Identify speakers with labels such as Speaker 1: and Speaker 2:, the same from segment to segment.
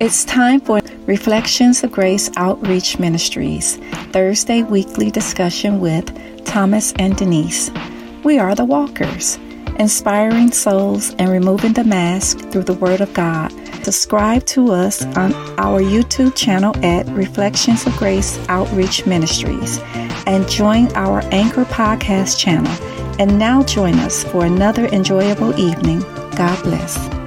Speaker 1: It's time for Reflections of Grace Outreach Ministries, Thursday weekly discussion with Thomas and Denise. We are the walkers, inspiring souls and removing the mask through the Word of God. Subscribe to us on our YouTube channel at Reflections of Grace Outreach Ministries and join our Anchor Podcast channel. And now join us for another enjoyable evening. God bless.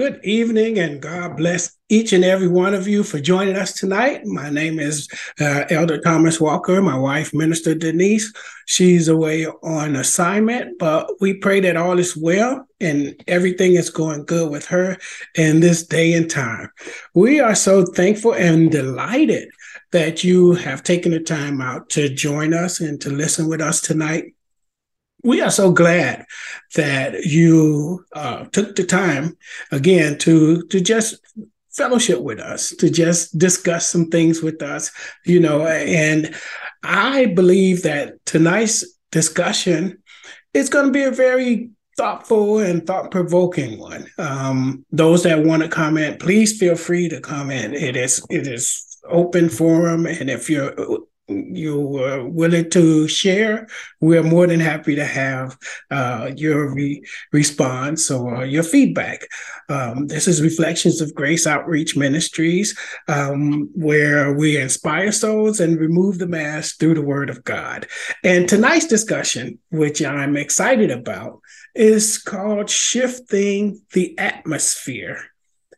Speaker 2: Good evening, and God bless each and every one of you for joining us tonight. My name is uh, Elder Thomas Walker. My wife, Minister Denise, she's away on assignment, but we pray that all is well and everything is going good with her in this day and time. We are so thankful and delighted that you have taken the time out to join us and to listen with us tonight we are so glad that you uh, took the time again to to just fellowship with us to just discuss some things with us you know and i believe that tonight's discussion is going to be a very thoughtful and thought-provoking one. Um, those that want to comment please feel free to comment. It is it is open forum and if you're you are willing to share, we're more than happy to have uh, your re- response or your feedback. Um, this is Reflections of Grace Outreach Ministries, um, where we inspire souls and remove the mask through the Word of God. And tonight's discussion, which I'm excited about, is called Shifting the Atmosphere.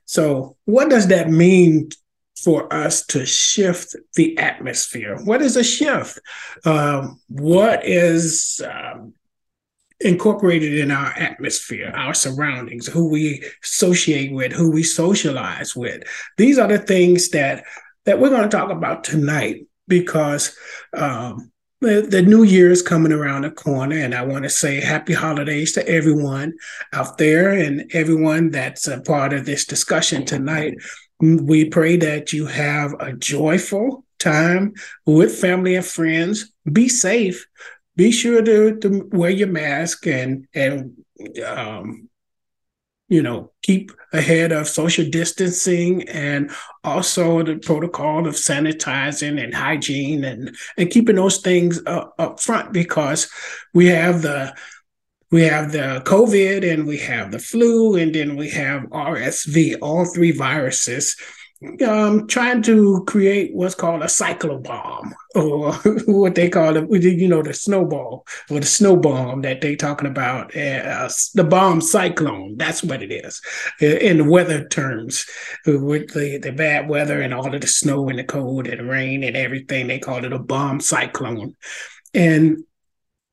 Speaker 2: So, what does that mean for us to shift the atmosphere. What is a shift? Um, what is um, incorporated in our atmosphere, our surroundings, who we associate with, who we socialize with? These are the things that that we're going to talk about tonight because um, the, the new year is coming around the corner, and I want to say happy holidays to everyone out there and everyone that's a part of this discussion tonight. We pray that you have a joyful time with family and friends. Be safe. Be sure to, to wear your mask and and um, you know keep ahead of social distancing and also the protocol of sanitizing and hygiene and and keeping those things up, up front because we have the we have the COVID and we have the flu, and then we have RSV, all three viruses. Um, trying to create what's called a cyclobomb, or what they call it, you know, the snowball or the snow bomb that they're talking about, uh, the bomb cyclone. That's what it is in weather terms, with the, the bad weather and all of the snow and the cold and the rain and everything. They call it a bomb cyclone, and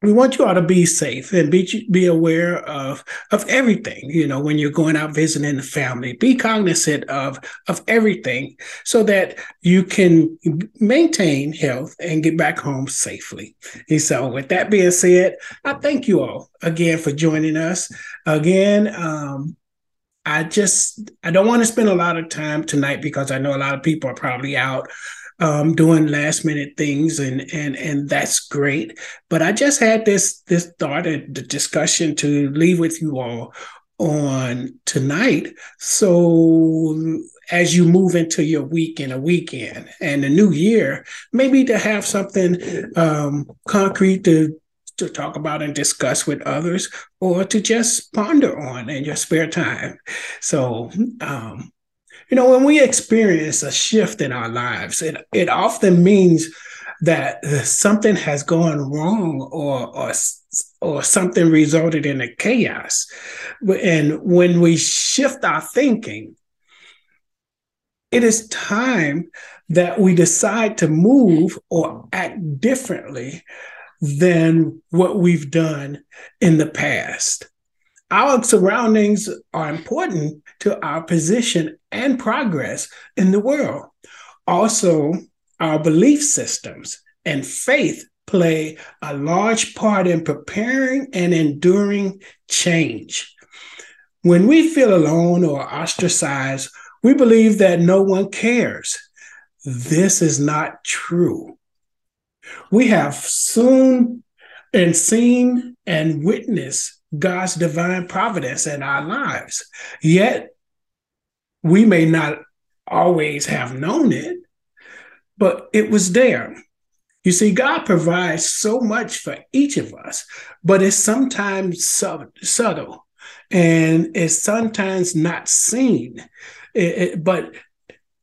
Speaker 2: we want you all to be safe and be be aware of of everything you know when you're going out visiting the family. Be cognizant of of everything so that you can maintain health and get back home safely. And so with that being said i thank you all again for joining us. Again um, I just I don't want to spend a lot of time tonight because I know a lot of people are probably out um, doing last minute things, and and and that's great. But I just had this this thought and the discussion to leave with you all on tonight. So as you move into your week and a weekend and the new year, maybe to have something um, concrete to to talk about and discuss with others, or to just ponder on in your spare time. So um, you know, when we experience a shift in our lives, it, it often means that something has gone wrong or, or, or something resulted in a chaos. And when we shift our thinking, it is time that we decide to move or act differently than what we've done in the past. Our surroundings are important to our position and progress in the world. Also, our belief systems and faith play a large part in preparing and enduring change. When we feel alone or ostracized, we believe that no one cares. This is not true. We have soon and seen and witnessed God's divine providence in our lives. Yet, we may not always have known it, but it was there. You see, God provides so much for each of us, but it's sometimes sub- subtle and it's sometimes not seen. It, it, but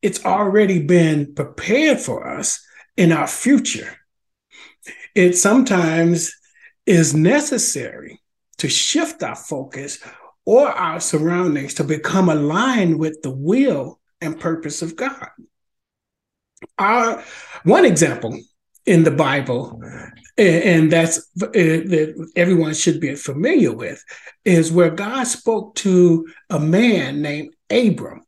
Speaker 2: it's already been prepared for us in our future. It sometimes is necessary to shift our focus or our surroundings to become aligned with the will and purpose of God. Our one example in the Bible, and that's that everyone should be familiar with, is where God spoke to a man named Abram.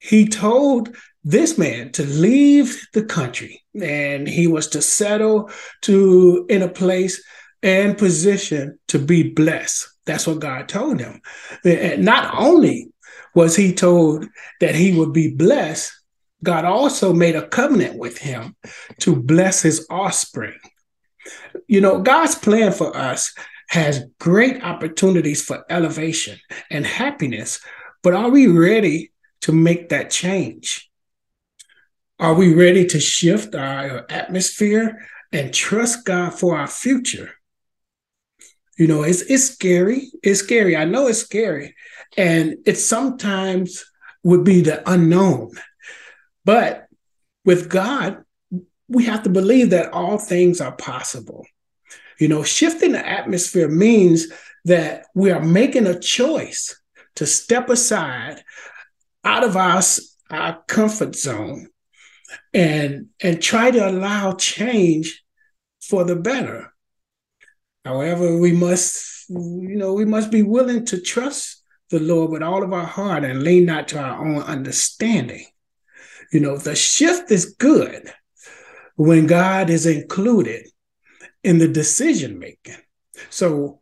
Speaker 2: He told this man to leave the country and he was to settle to in a place and position to be blessed. That's what God told him. And not only was he told that he would be blessed, God also made a covenant with him to bless his offspring. You know, God's plan for us has great opportunities for elevation and happiness, but are we ready to make that change? Are we ready to shift our atmosphere and trust God for our future? You know, it's it's scary. It's scary. I know it's scary. And it sometimes would be the unknown. But with God, we have to believe that all things are possible. You know, shifting the atmosphere means that we are making a choice to step aside out of our, our comfort zone and and try to allow change for the better. However, we must, you know, we must be willing to trust the Lord with all of our heart and lean not to our own understanding. You know, the shift is good when God is included in the decision making. So,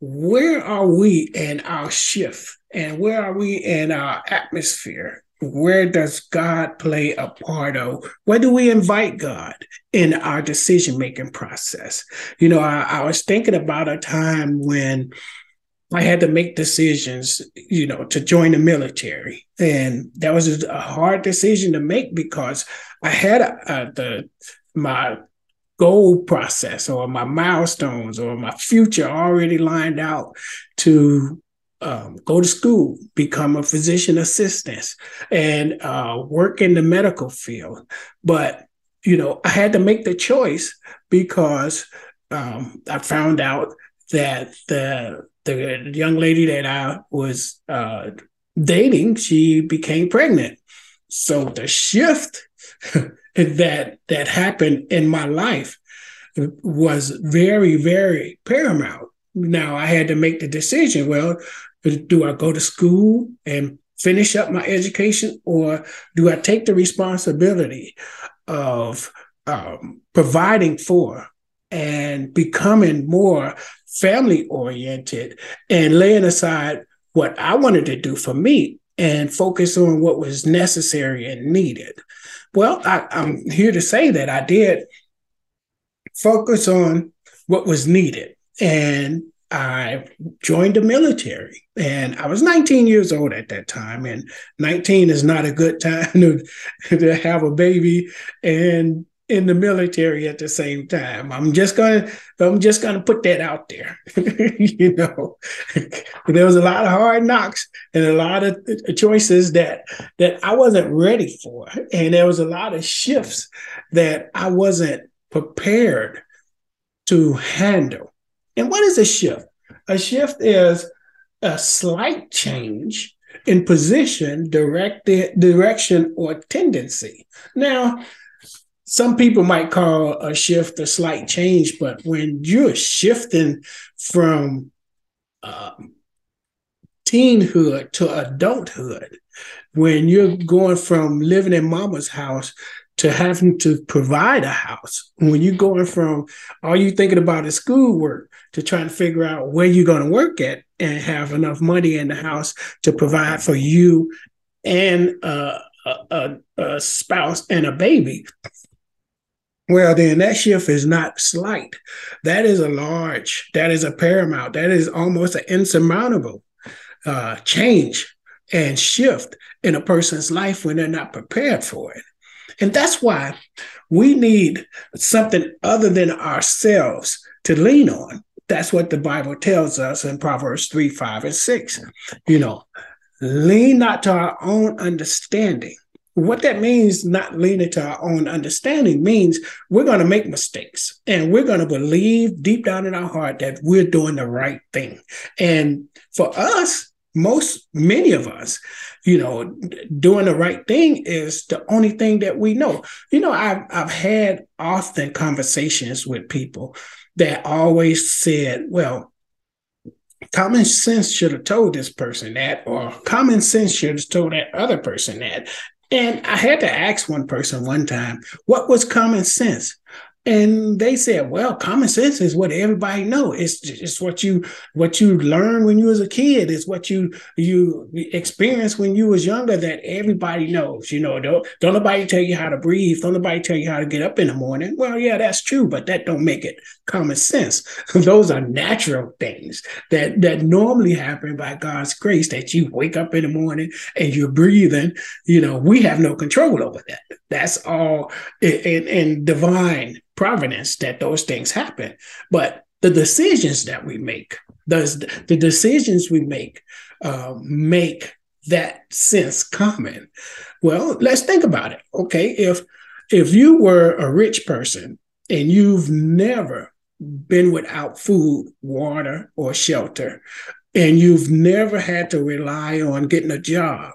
Speaker 2: where are we in our shift? And where are we in our atmosphere? Where does God play a part of? Where do we invite God in our decision making process? You know, I, I, was thinking about a time when I had to make decisions, you know, to join the military, and that was a hard decision to make because I had a, the my goal process or my milestones or my future already lined out to um, go to school, become a physician assistant, and uh, work in the medical field. But you know, I had to make the choice because um, I found out that the the young lady that I was uh, dating, she became pregnant. So the shift that that happened in my life was very, very paramount. Now I had to make the decision. Well, do I go to school and finish up my education, or do I take the responsibility of um, providing for and becoming more family oriented and laying aside what I wanted to do for me and focus on what was necessary and needed? Well, I, I'm here to say that I did focus on what was needed and I joined the military and I was 19 years old at that time. And 19 is not a good time to, to have a baby and in the military at the same time. I'm just gonna I'm just gonna put that out there. you know, there was a lot of hard knocks and a lot of uh, choices that that I wasn't ready for, and there was a lot of shifts that I wasn't prepared to handle. And what is a shift? A shift is a slight change in position, direct, direction, or tendency. Now, some people might call a shift a slight change, but when you're shifting from um, teenhood to adulthood, when you're going from living in mama's house to having to provide a house, when you're going from all you thinking about is schoolwork to trying to figure out where you're going to work at and have enough money in the house to provide for you and a, a, a spouse and a baby well, then that shift is not slight. That is a large, that is a paramount, that is almost an insurmountable uh, change and shift in a person's life when they're not prepared for it. And that's why we need something other than ourselves to lean on. That's what the Bible tells us in Proverbs 3, 5, and 6. You know, lean not to our own understanding what that means, not leaning to our own understanding, means we're going to make mistakes and we're going to believe deep down in our heart that we're doing the right thing. And for us, most, many of us, you know, doing the right thing is the only thing that we know. You know, I've, I've had often conversations with people that always said, well, common sense should have told this person that, or common sense should have told that other person that. And I had to ask one person one time, what was common sense? And they said, well, common sense is what everybody know. It's just what you what you learn when you was a kid. It's what you you experienced when you was younger that everybody knows. You know, don't don't nobody tell you how to breathe. Don't nobody tell you how to get up in the morning. Well, yeah, that's true, but that don't make it common sense. Those are natural things that that normally happen by God's grace. That you wake up in the morning and you're breathing. You know, we have no control over that. That's all and, in divine providence that those things happen. But the decisions that we make, those the decisions we make, uh, make that sense common. Well, let's think about it. Okay, if if you were a rich person and you've never been without food, water, or shelter, and you've never had to rely on getting a job,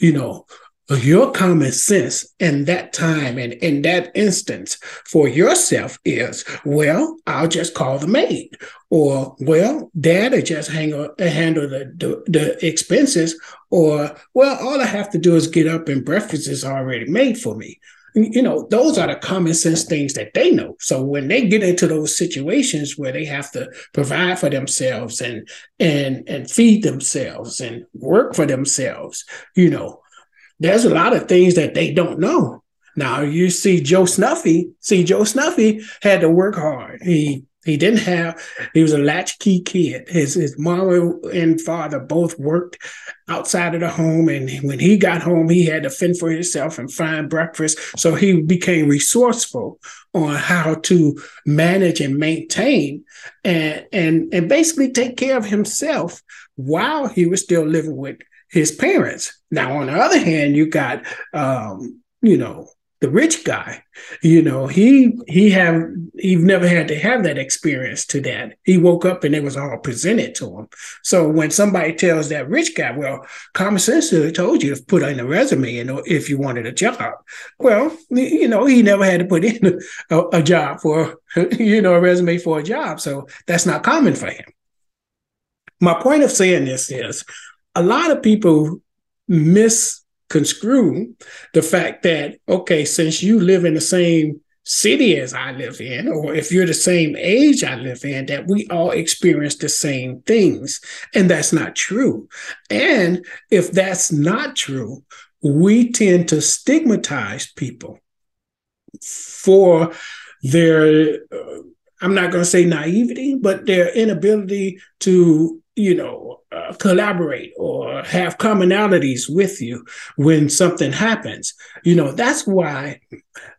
Speaker 2: you know, your common sense in that time and in that instance for yourself is, well, I'll just call the maid, or well, dad will just hang, handle the, the, the expenses, or well, all I have to do is get up and breakfast is already made for me. You know, those are the common sense things that they know. So when they get into those situations where they have to provide for themselves and and and feed themselves and work for themselves, you know, there's a lot of things that they don't know. Now you see Joe Snuffy. See Joe Snuffy had to work hard. He he didn't have. He was a latchkey kid. His his mother and father both worked outside of the home, and when he got home, he had to fend for himself and find breakfast. So he became resourceful on how to manage and maintain and and and basically take care of himself while he was still living with his parents. Now, on the other hand, you got, um, you know, the rich guy. You know, he he have he never had to have that experience to that. He woke up and it was all presented to him. So when somebody tells that rich guy, well, common sense told you to put in a resume, you know, if you wanted a job. Well, you know, he never had to put in a, a job for, you know, a resume for a job. So that's not common for him. My point of saying this is a lot of people misconstrue the fact that, okay, since you live in the same city as I live in, or if you're the same age I live in, that we all experience the same things. And that's not true. And if that's not true, we tend to stigmatize people for their, uh, I'm not going to say naivety, but their inability to, you know, uh, collaborate or have commonalities with you when something happens. You know, that's why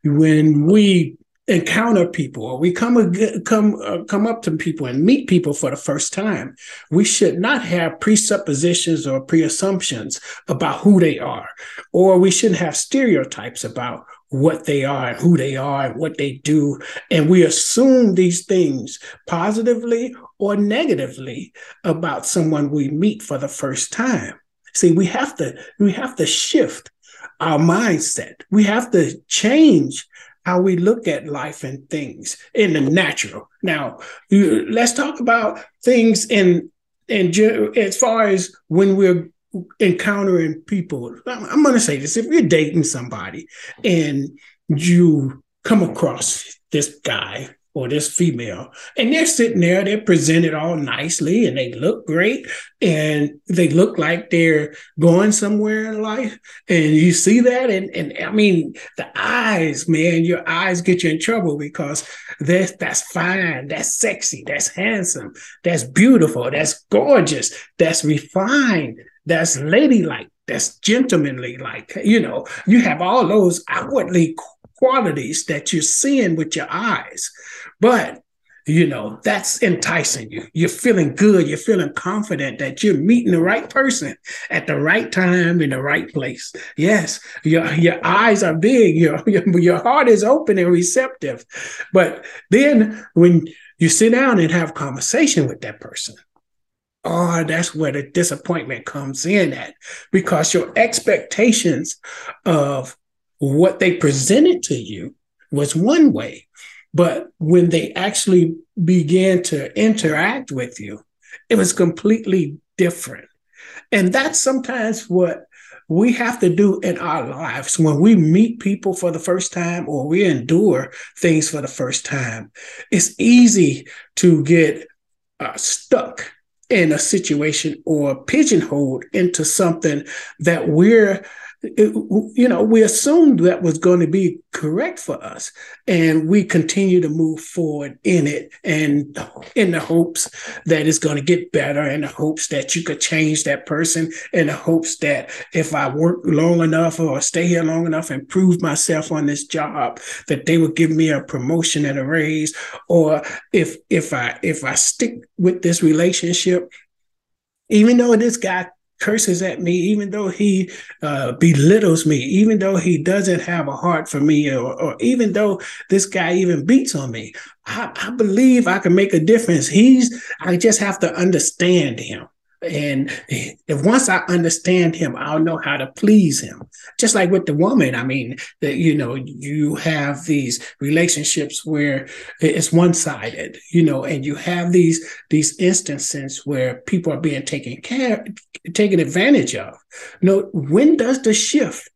Speaker 2: when we encounter people or we come come uh, come up to people and meet people for the first time we should not have presuppositions or preassumptions about who they are or we shouldn't have stereotypes about what they are and who they are and what they do. And we assume these things positively or negatively about someone we meet for the first time. See, we have to we have to shift our mindset. We have to change how we look at life and things in the natural. Now, let's talk about things in in as far as when we're encountering people. I'm going to say this: if you're dating somebody and you come across this guy or this female. And they're sitting there, they're presented all nicely and they look great and they look like they're going somewhere in life. And you see that. And, and I mean, the eyes, man, your eyes get you in trouble because that's, that's fine, that's sexy, that's handsome, that's beautiful, that's gorgeous, that's refined, that's ladylike, that's gentlemanly like. You know, you have all those outwardly qualities that you're seeing with your eyes. But you know, that's enticing you. You're feeling good. You're feeling confident that you're meeting the right person at the right time in the right place. Yes, your, your eyes are big. Your, your, your heart is open and receptive. But then when you sit down and have conversation with that person, oh, that's where the disappointment comes in at because your expectations of what they presented to you was one way. But when they actually began to interact with you, it was completely different. And that's sometimes what we have to do in our lives when we meet people for the first time or we endure things for the first time. It's easy to get uh, stuck in a situation or pigeonholed into something that we're it, you know, we assumed that was going to be correct for us. And we continue to move forward in it and in the hopes that it's going to get better, in the hopes that you could change that person, in the hopes that if I work long enough or stay here long enough and prove myself on this job, that they would give me a promotion and a raise. Or if if I if I stick with this relationship, even though this guy curses at me, even though he uh, belittles me, even though he doesn't have a heart for me, or, or even though this guy even beats on me. I, I believe I can make a difference. He's, I just have to understand him. And if once I understand him, I'll know how to please him. Just like with the woman, I mean, that you know, you have these relationships where it's one-sided, you know, and you have these these instances where people are being taken care, taken advantage of. You know, when does the shift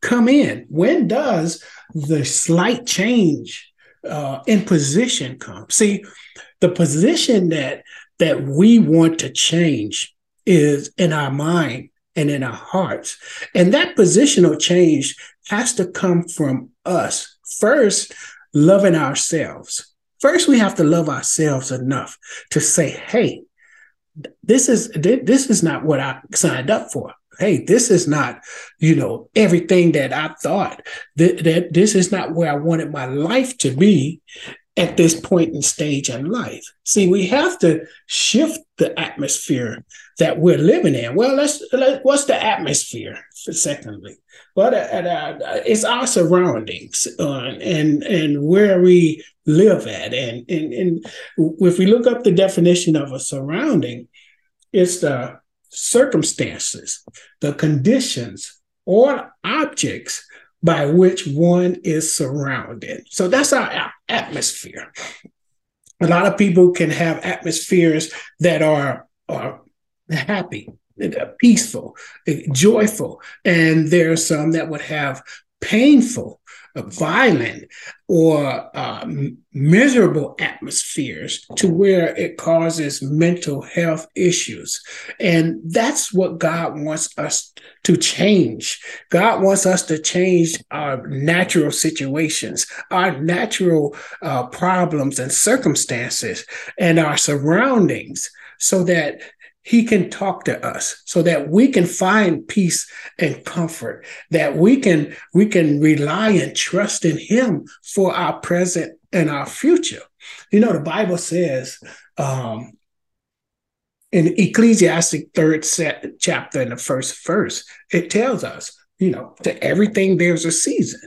Speaker 2: come in? When does the slight change uh, in position come? See, the position that that we want to change is in our mind and in our hearts. And that positional change has to come from us. First, loving ourselves. First, we have to love ourselves enough to say, hey, this is this is not what I signed up for. Hey, this is not, you know, everything that I thought. That, that this is not where I wanted my life to be at this point in stage in life. See, we have to shift the atmosphere that we're living in. Well, let's, let, what's the atmosphere? Secondly, uh, uh, it's our surroundings uh, and and where we live at, and, and and if we look up the definition of a surrounding, it's the circumstances, the conditions, or objects by which one is surrounded. So that's our atmosphere. A lot of people can have atmospheres that are, are happy, peaceful, joyful, and there are some that would have painful violent or uh, miserable atmospheres to where it causes mental health issues. And that's what God wants us to change. God wants us to change our natural situations, our natural uh, problems and circumstances, and our surroundings so that he can talk to us so that we can find peace and comfort that we can we can rely and trust in him for our present and our future. You know the bible says um, in ecclesiastic third set, chapter in the first verse it tells us you know to everything there's a season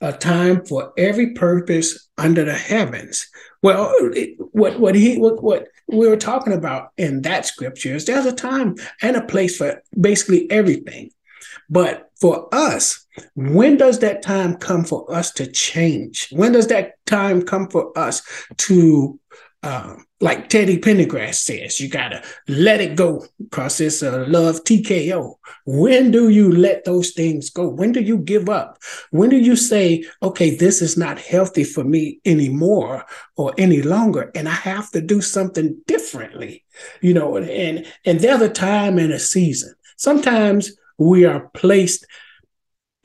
Speaker 2: a time for every purpose under the heavens well, what what he what, what we were talking about in that scripture is there's a time and a place for basically everything. But for us, when does that time come for us to change? When does that time come for us to um, like Teddy Pendergrass says, you gotta let it go because it's a love TKO. When do you let those things go? When do you give up? When do you say, okay, this is not healthy for me anymore or any longer, and I have to do something differently? You know, and and there's a time and a season. Sometimes we are placed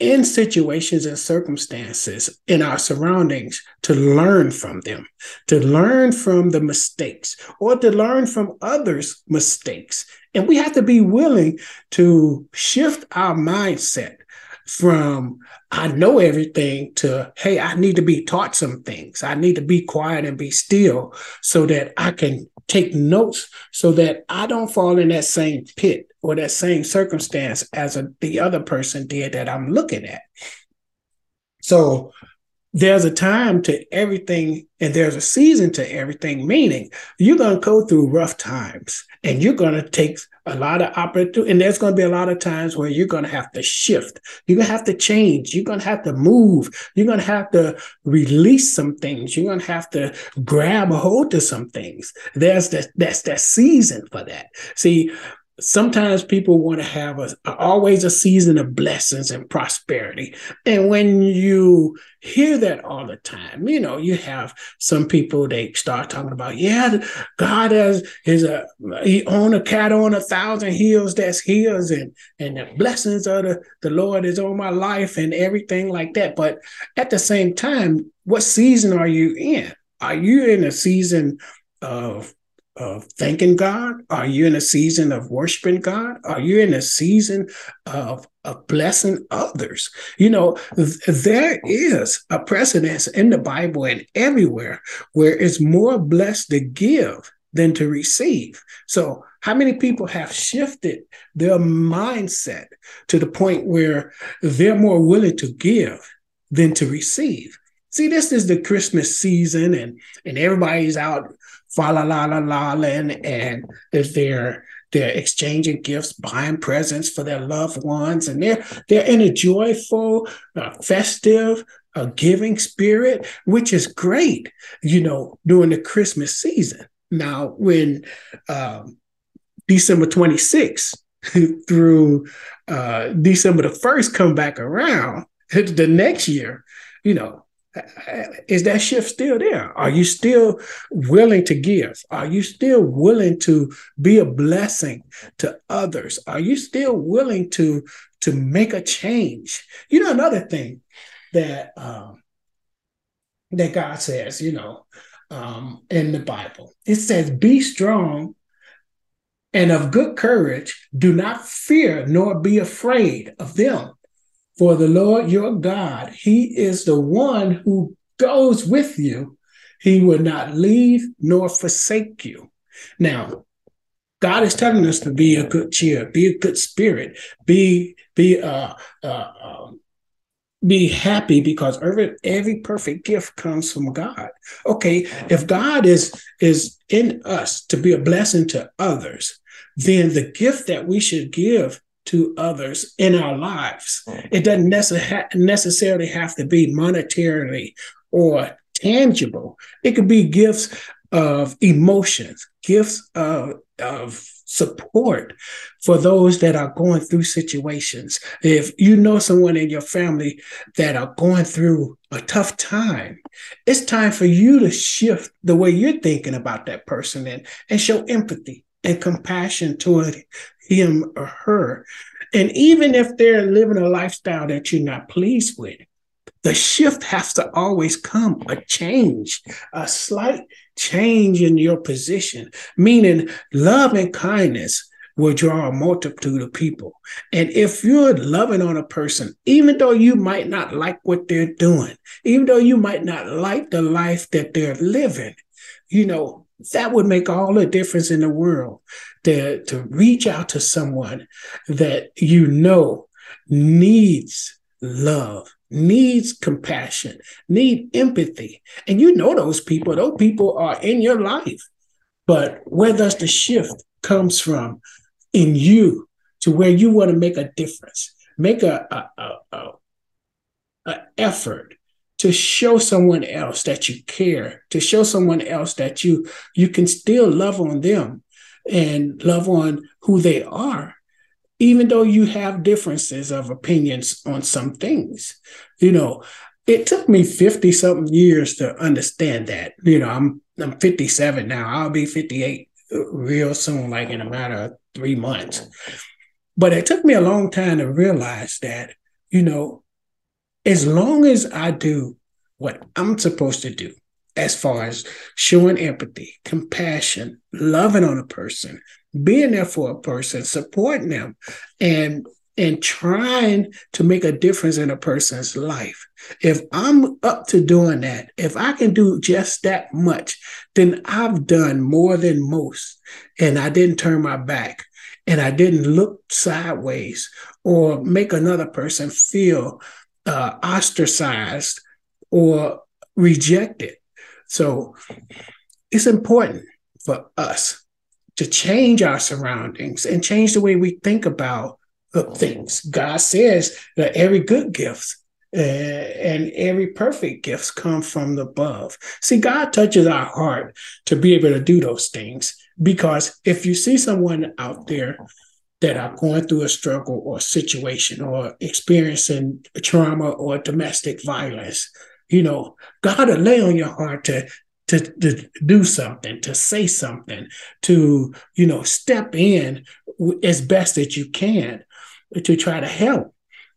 Speaker 2: in situations and circumstances in our surroundings to learn from them, to learn from the mistakes or to learn from others' mistakes. And we have to be willing to shift our mindset from I know everything to hey, I need to be taught some things. I need to be quiet and be still so that I can take notes so that I don't fall in that same pit or that same circumstance as a, the other person did that I'm looking at. So there's a time to everything and there's a season to everything, meaning you're going to go through rough times and you're going to take a lot of opportunity. And there's going to be a lot of times where you're going to have to shift. You're going to have to change. You're going to have to move. You're going to have to release some things. You're going to have to grab a hold of some things. There's that, that's that season for that. See, sometimes people want to have a, always a season of blessings and prosperity. And when you hear that all the time you know you have some people they start talking about yeah god has is a he own a cattle on a thousand hills that's his and and the blessings of the, the lord is on my life and everything like that. But at the same time what season are you in? Are you in a season of of thanking God? Are you in a season of worshiping God? Are you in a season of, of blessing others? You know, th- there is a precedence in the Bible and everywhere where it's more blessed to give than to receive. So, how many people have shifted their mindset to the point where they're more willing to give than to receive? See, this is the Christmas season, and and everybody's out fa la la la la and and they're they're exchanging gifts, buying presents for their loved ones, and they're they're in a joyful, uh, festive, uh, giving spirit, which is great, you know, during the Christmas season. Now, when um, December 26th through uh, December the 1st come back around, the next year, you know, is that shift still there? Are you still willing to give? Are you still willing to be a blessing to others? Are you still willing to to make a change? You know, another thing that um, that God says, you know, um, in the Bible, it says, "Be strong and of good courage. Do not fear nor be afraid of them." For the Lord your God, He is the one who goes with you. He will not leave nor forsake you. Now, God is telling us to be a good cheer, be a good spirit, be be uh, uh, um, be happy because every every perfect gift comes from God. Okay, if God is is in us to be a blessing to others, then the gift that we should give to others in our lives. Mm. It doesn't necessarily have to be monetarily or tangible. It could be gifts of emotions, gifts of, of support for those that are going through situations. If you know someone in your family that are going through a tough time, it's time for you to shift the way you're thinking about that person and, and show empathy and compassion toward him or her. And even if they're living a lifestyle that you're not pleased with, the shift has to always come a change, a slight change in your position, meaning love and kindness will draw a multitude of people. And if you're loving on a person, even though you might not like what they're doing, even though you might not like the life that they're living, you know, that would make all the difference in the world to, to reach out to someone that you know needs love needs compassion need empathy. And you know those people. Those people are in your life. But where does the shift comes from in you to where you want to make a difference? Make a, a, a, a, a effort to show someone else that you care, to show someone else that you you can still love on them and love on who they are, even though you have differences of opinions on some things. You know, it took me 50 something years to understand that. You know, I'm I'm 57 now. I'll be 58 real soon, like in a matter of three months. But it took me a long time to realize that, you know, as long as I do what I'm supposed to do, as far as showing empathy, compassion, loving on a person, being there for a person, supporting them, and and trying to make a difference in a person's life. If I'm up to doing that, if I can do just that much, then I've done more than most. And I didn't turn my back and I didn't look sideways or make another person feel uh, ostracized or rejected. So it's important for us to change our surroundings and change the way we think about things. God says that every good gift uh, and every perfect gifts come from above. See, God touches our heart to be able to do those things because if you see someone out there that are going through a struggle or situation or experiencing trauma or domestic violence, you know, God will lay on your heart to to, to do something, to say something, to, you know, step in as best that you can to try to help.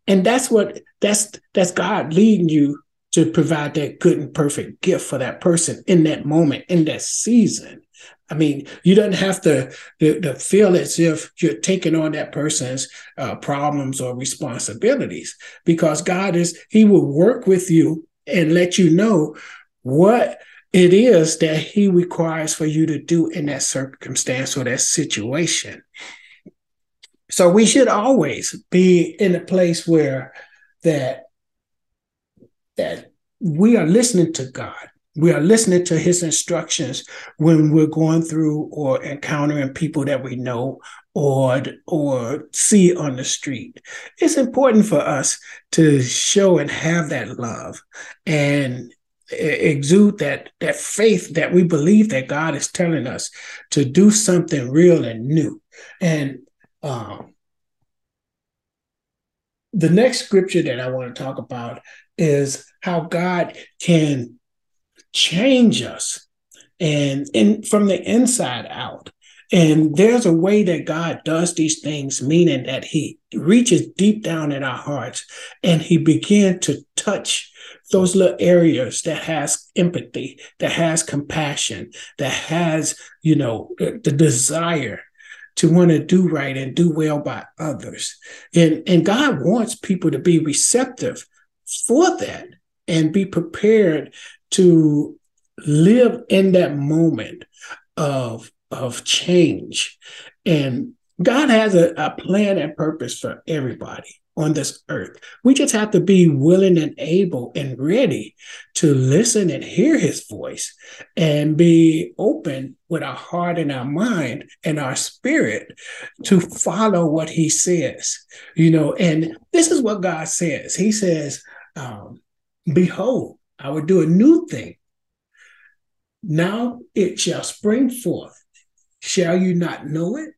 Speaker 2: And that's what that's that's God leading you to provide that good and perfect gift for that person in that moment, in that season. I mean, you don't have to, to, to, feel as if you're taking on that person's uh, problems or responsibilities because God is, He will work with you and let you know what it is that He requires for you to do in that circumstance or that situation. So we should always be in a place where that that we are listening to God. We are listening to his instructions when we're going through or encountering people that we know or or see on the street. It's important for us to show and have that love and exude that that faith that we believe that God is telling us to do something real and new. And um, the next scripture that I want to talk about is how God can change us and in from the inside out. And there's a way that God does these things, meaning that He reaches deep down in our hearts and He begins to touch those little areas that has empathy, that has compassion, that has, you know, the desire to want to do right and do well by others. And, and God wants people to be receptive for that and be prepared to live in that moment of, of change. And God has a, a plan and purpose for everybody on this earth. We just have to be willing and able and ready to listen and hear his voice and be open with our heart and our mind and our spirit to follow what he says. You know, and this is what God says. He says, um, Behold, I will do a new thing. Now it shall spring forth. Shall you not know it?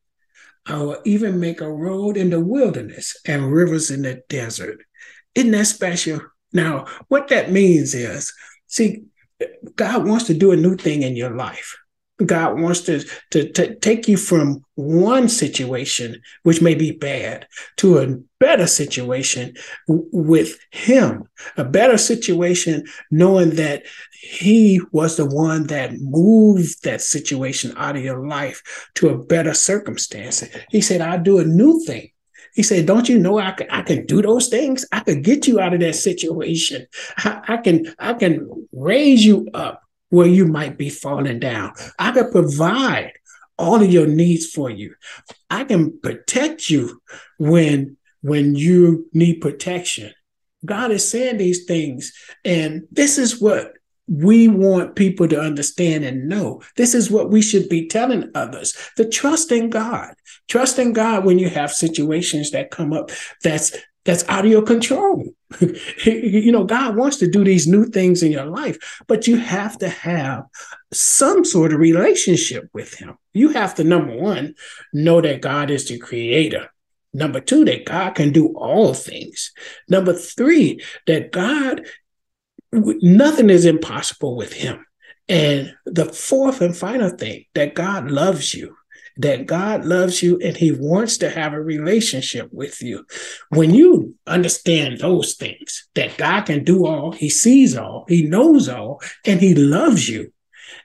Speaker 2: I will even make a road in the wilderness and rivers in the desert. Isn't that special? Now, what that means is, see, God wants to do a new thing in your life. God wants to, to, to take you from one situation, which may be bad, to a better situation w- with Him, a better situation knowing that He was the one that moved that situation out of your life to a better circumstance. He said, I'll do a new thing. He said, Don't you know I can, I can do those things? I can get you out of that situation. I, I can I can raise you up where you might be falling down. I can provide all of your needs for you. I can protect you when when you need protection. God is saying these things and this is what we want people to understand and know. This is what we should be telling others. The trust in God. Trust in God when you have situations that come up that's that's out of your control. you know, God wants to do these new things in your life, but you have to have some sort of relationship with Him. You have to, number one, know that God is the creator. Number two, that God can do all things. Number three, that God, nothing is impossible with Him. And the fourth and final thing, that God loves you that God loves you and he wants to have a relationship with you. When you understand those things, that God can do all, he sees all, he knows all, and he loves you,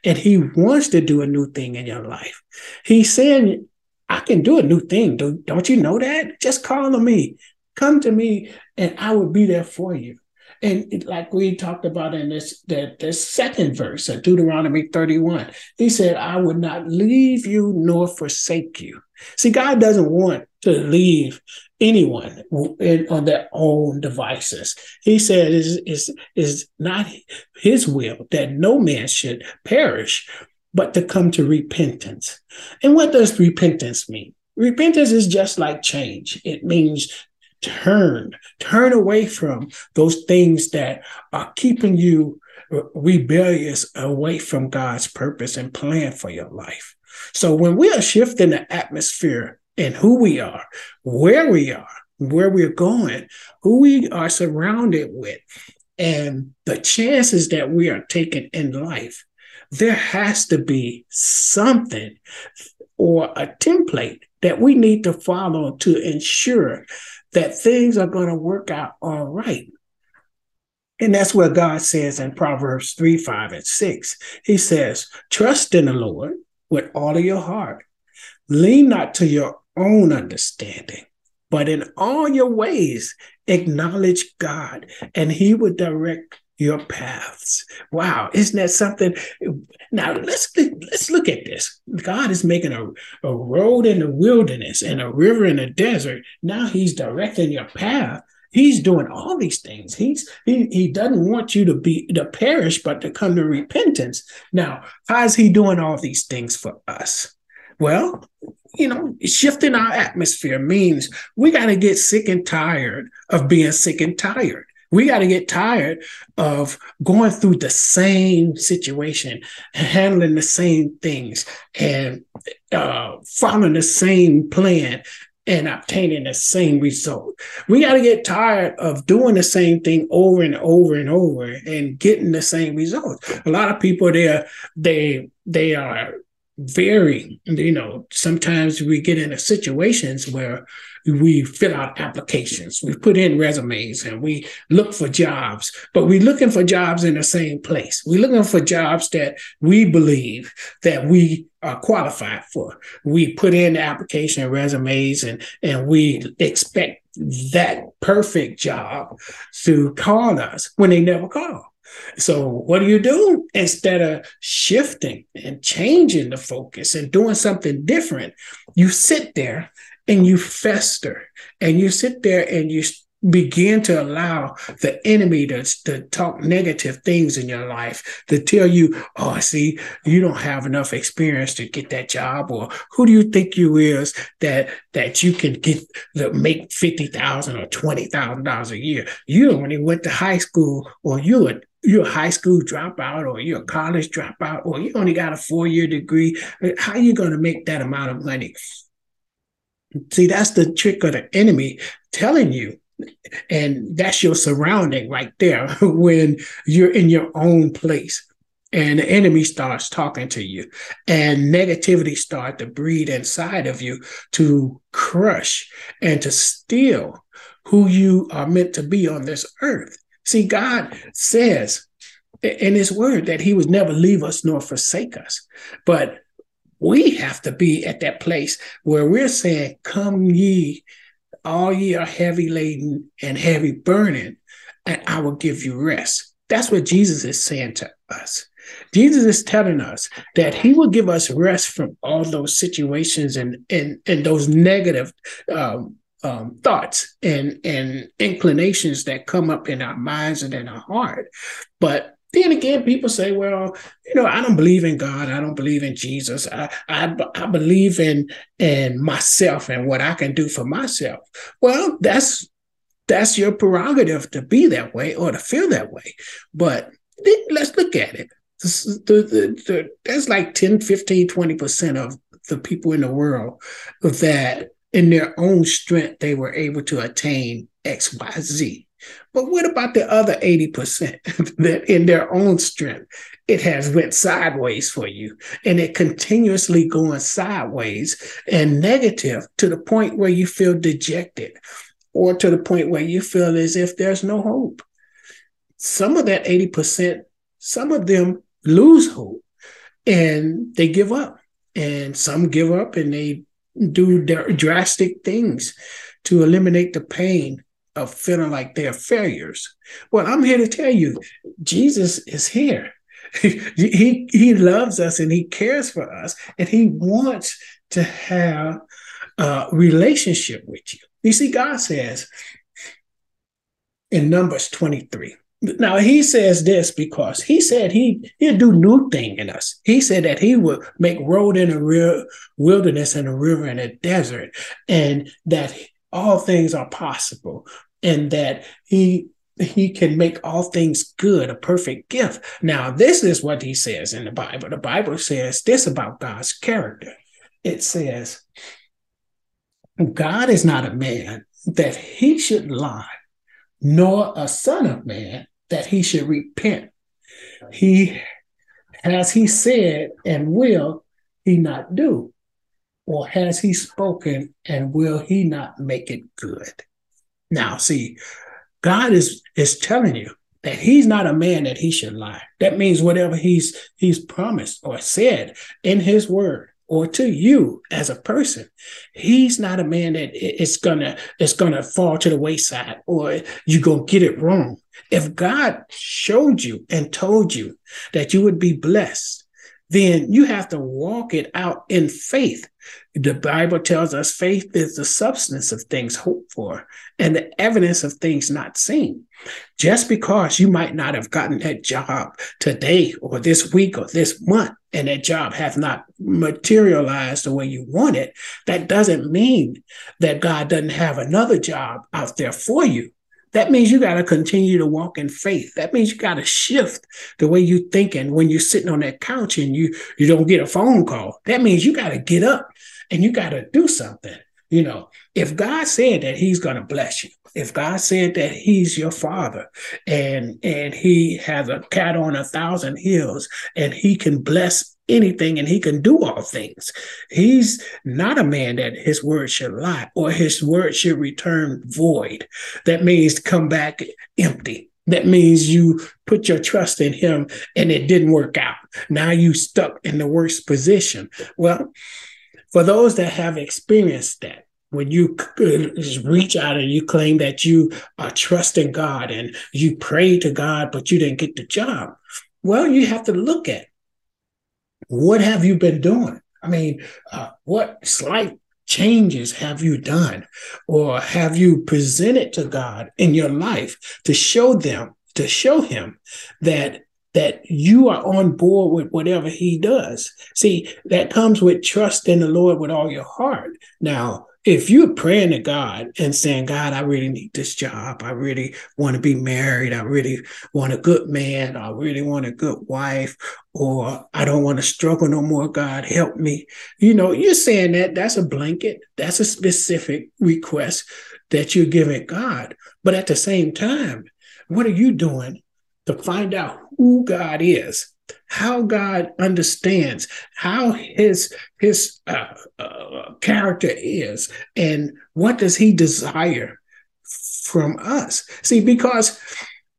Speaker 2: and he wants to do a new thing in your life. He's saying, I can do a new thing. Don't you know that? Just call on me. Come to me, and I will be there for you. And like we talked about in this the, the second verse of Deuteronomy 31, he said, I would not leave you nor forsake you. See, God doesn't want to leave anyone in, on their own devices. He said is is is not his will that no man should perish, but to come to repentance. And what does repentance mean? Repentance is just like change. It means turn, turn away from those things that are keeping you rebellious away from God's purpose and plan for your life. So when we are shifting the atmosphere and who we are, where we are, where we're going, who we are surrounded with, and the chances that we are taking in life, there has to be something or a template that we need to follow to ensure that things are going to work out all right. And that's what God says in Proverbs 3, 5, and 6. He says, Trust in the Lord with all of your heart. Lean not to your own understanding, but in all your ways acknowledge God, and He will direct your paths. Wow, isn't that something? Now let's let's look at this. God is making a, a road in the wilderness and a river in the desert. Now He's directing your path. He's doing all these things. He's he he doesn't want you to be to perish, but to come to repentance. Now, how is he doing all these things for us? Well, you know, shifting our atmosphere means we got to get sick and tired of being sick and tired. We got to get tired of going through the same situation, handling the same things, and uh, following the same plan and obtaining the same result. We got to get tired of doing the same thing over and over and over and getting the same results. A lot of people there, they they are very, you know, sometimes we get into situations where we fill out applications, we put in resumes and we look for jobs, but we're looking for jobs in the same place. We're looking for jobs that we believe that we are qualified for. We put in the application resumes and, and we expect that perfect job to call us when they never call. So, what do you do? Instead of shifting and changing the focus and doing something different, you sit there and you fester and you sit there and you begin to allow the enemy to, to talk negative things in your life to tell you oh see you don't have enough experience to get that job or who do you think you is that that you can get the make 50000 or $20000 a year? You only went to high school or you're a you're a high school dropout or you're a college dropout or you only got a four-year degree how are you going to make that amount of money See, that's the trick of the enemy telling you. And that's your surrounding right there when you're in your own place and the enemy starts talking to you and negativity starts to breed inside of you to crush and to steal who you are meant to be on this earth. See, God says in his word that he would never leave us nor forsake us. But we have to be at that place where we're saying, Come ye, all ye are heavy laden and heavy burning, and I will give you rest. That's what Jesus is saying to us. Jesus is telling us that he will give us rest from all those situations and and, and those negative um, um, thoughts and, and inclinations that come up in our minds and in our heart. But then again, people say, well, you know, I don't believe in God. I don't believe in Jesus. I, I, I believe in, in myself and what I can do for myself. Well, that's that's your prerogative to be that way or to feel that way. But let's look at it. The, the, the, that's like 10, 15, 20% of the people in the world that in their own strength they were able to attain X, Y, Z. But what about the other 80% that in their own strength it has went sideways for you and it continuously going sideways and negative to the point where you feel dejected or to the point where you feel as if there's no hope. Some of that 80%, some of them lose hope and they give up. And some give up and they do drastic things to eliminate the pain of feeling like they're failures. Well, I'm here to tell you, Jesus is here. he he loves us and he cares for us and he wants to have a relationship with you. You see, God says in Numbers 23. Now he says this because he said he he'll do new thing in us. He said that he will make road in a real wilderness and a river in a desert, and that all things are possible, and that he he can make all things good, a perfect gift. Now, this is what he says in the Bible. The Bible says this about God's character. It says, God is not a man that he should lie, nor a son of man that he should repent. He has he said and will he not do? Or has he spoken and will he not make it good? Now, see, God is is telling you that he's not a man that he should lie. That means whatever he's he's promised or said in his word, or to you as a person. He's not a man that it's gonna it's gonna fall to the wayside or you're gonna get it wrong. If God showed you and told you that you would be blessed, then you have to walk it out in faith. The Bible tells us faith is the substance of things hoped for and the evidence of things not seen. Just because you might not have gotten that job today or this week or this month, and that job has not materialized the way you want it, that doesn't mean that God doesn't have another job out there for you. That means you got to continue to walk in faith. That means you got to shift the way you're thinking when you're sitting on that couch and you you don't get a phone call. That means you got to get up and you got to do something. You know, if God said that He's going to bless you, if God said that He's your Father, and and He has a cat on a thousand hills, and He can bless anything and he can do all things. He's not a man that his word should lie or his word should return void. That means come back empty. That means you put your trust in him and it didn't work out. Now you stuck in the worst position. Well, for those that have experienced that, when you reach out and you claim that you are trusting God and you pray to God, but you didn't get the job, well, you have to look at what have you been doing? I mean, uh, what slight changes have you done or have you presented to God in your life to show them, to show him that that you are on board with whatever he does. See, that comes with trust in the Lord with all your heart. Now, if you're praying to God and saying, God, I really need this job. I really want to be married. I really want a good man. I really want a good wife. Or I don't want to struggle no more. God, help me. You know, you're saying that that's a blanket. That's a specific request that you're giving God. But at the same time, what are you doing to find out who God is, how God understands, how His His uh, uh, character is, and what does He desire from us? See, because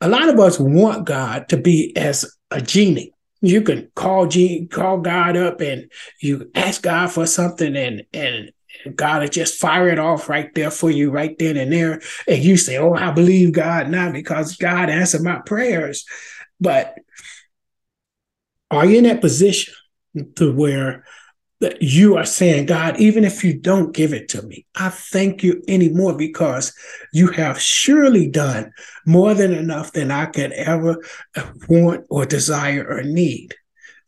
Speaker 2: a lot of us want God to be as a genie. You can call G, call God up and you ask God for something, and and God will just fire it off right there for you, right then and there. And you say, Oh, I believe God now because God answered my prayers. But are you in that position to where that you are saying, God, even if you don't give it to me, I thank you anymore because you have surely done more than enough than I could ever want or desire or need.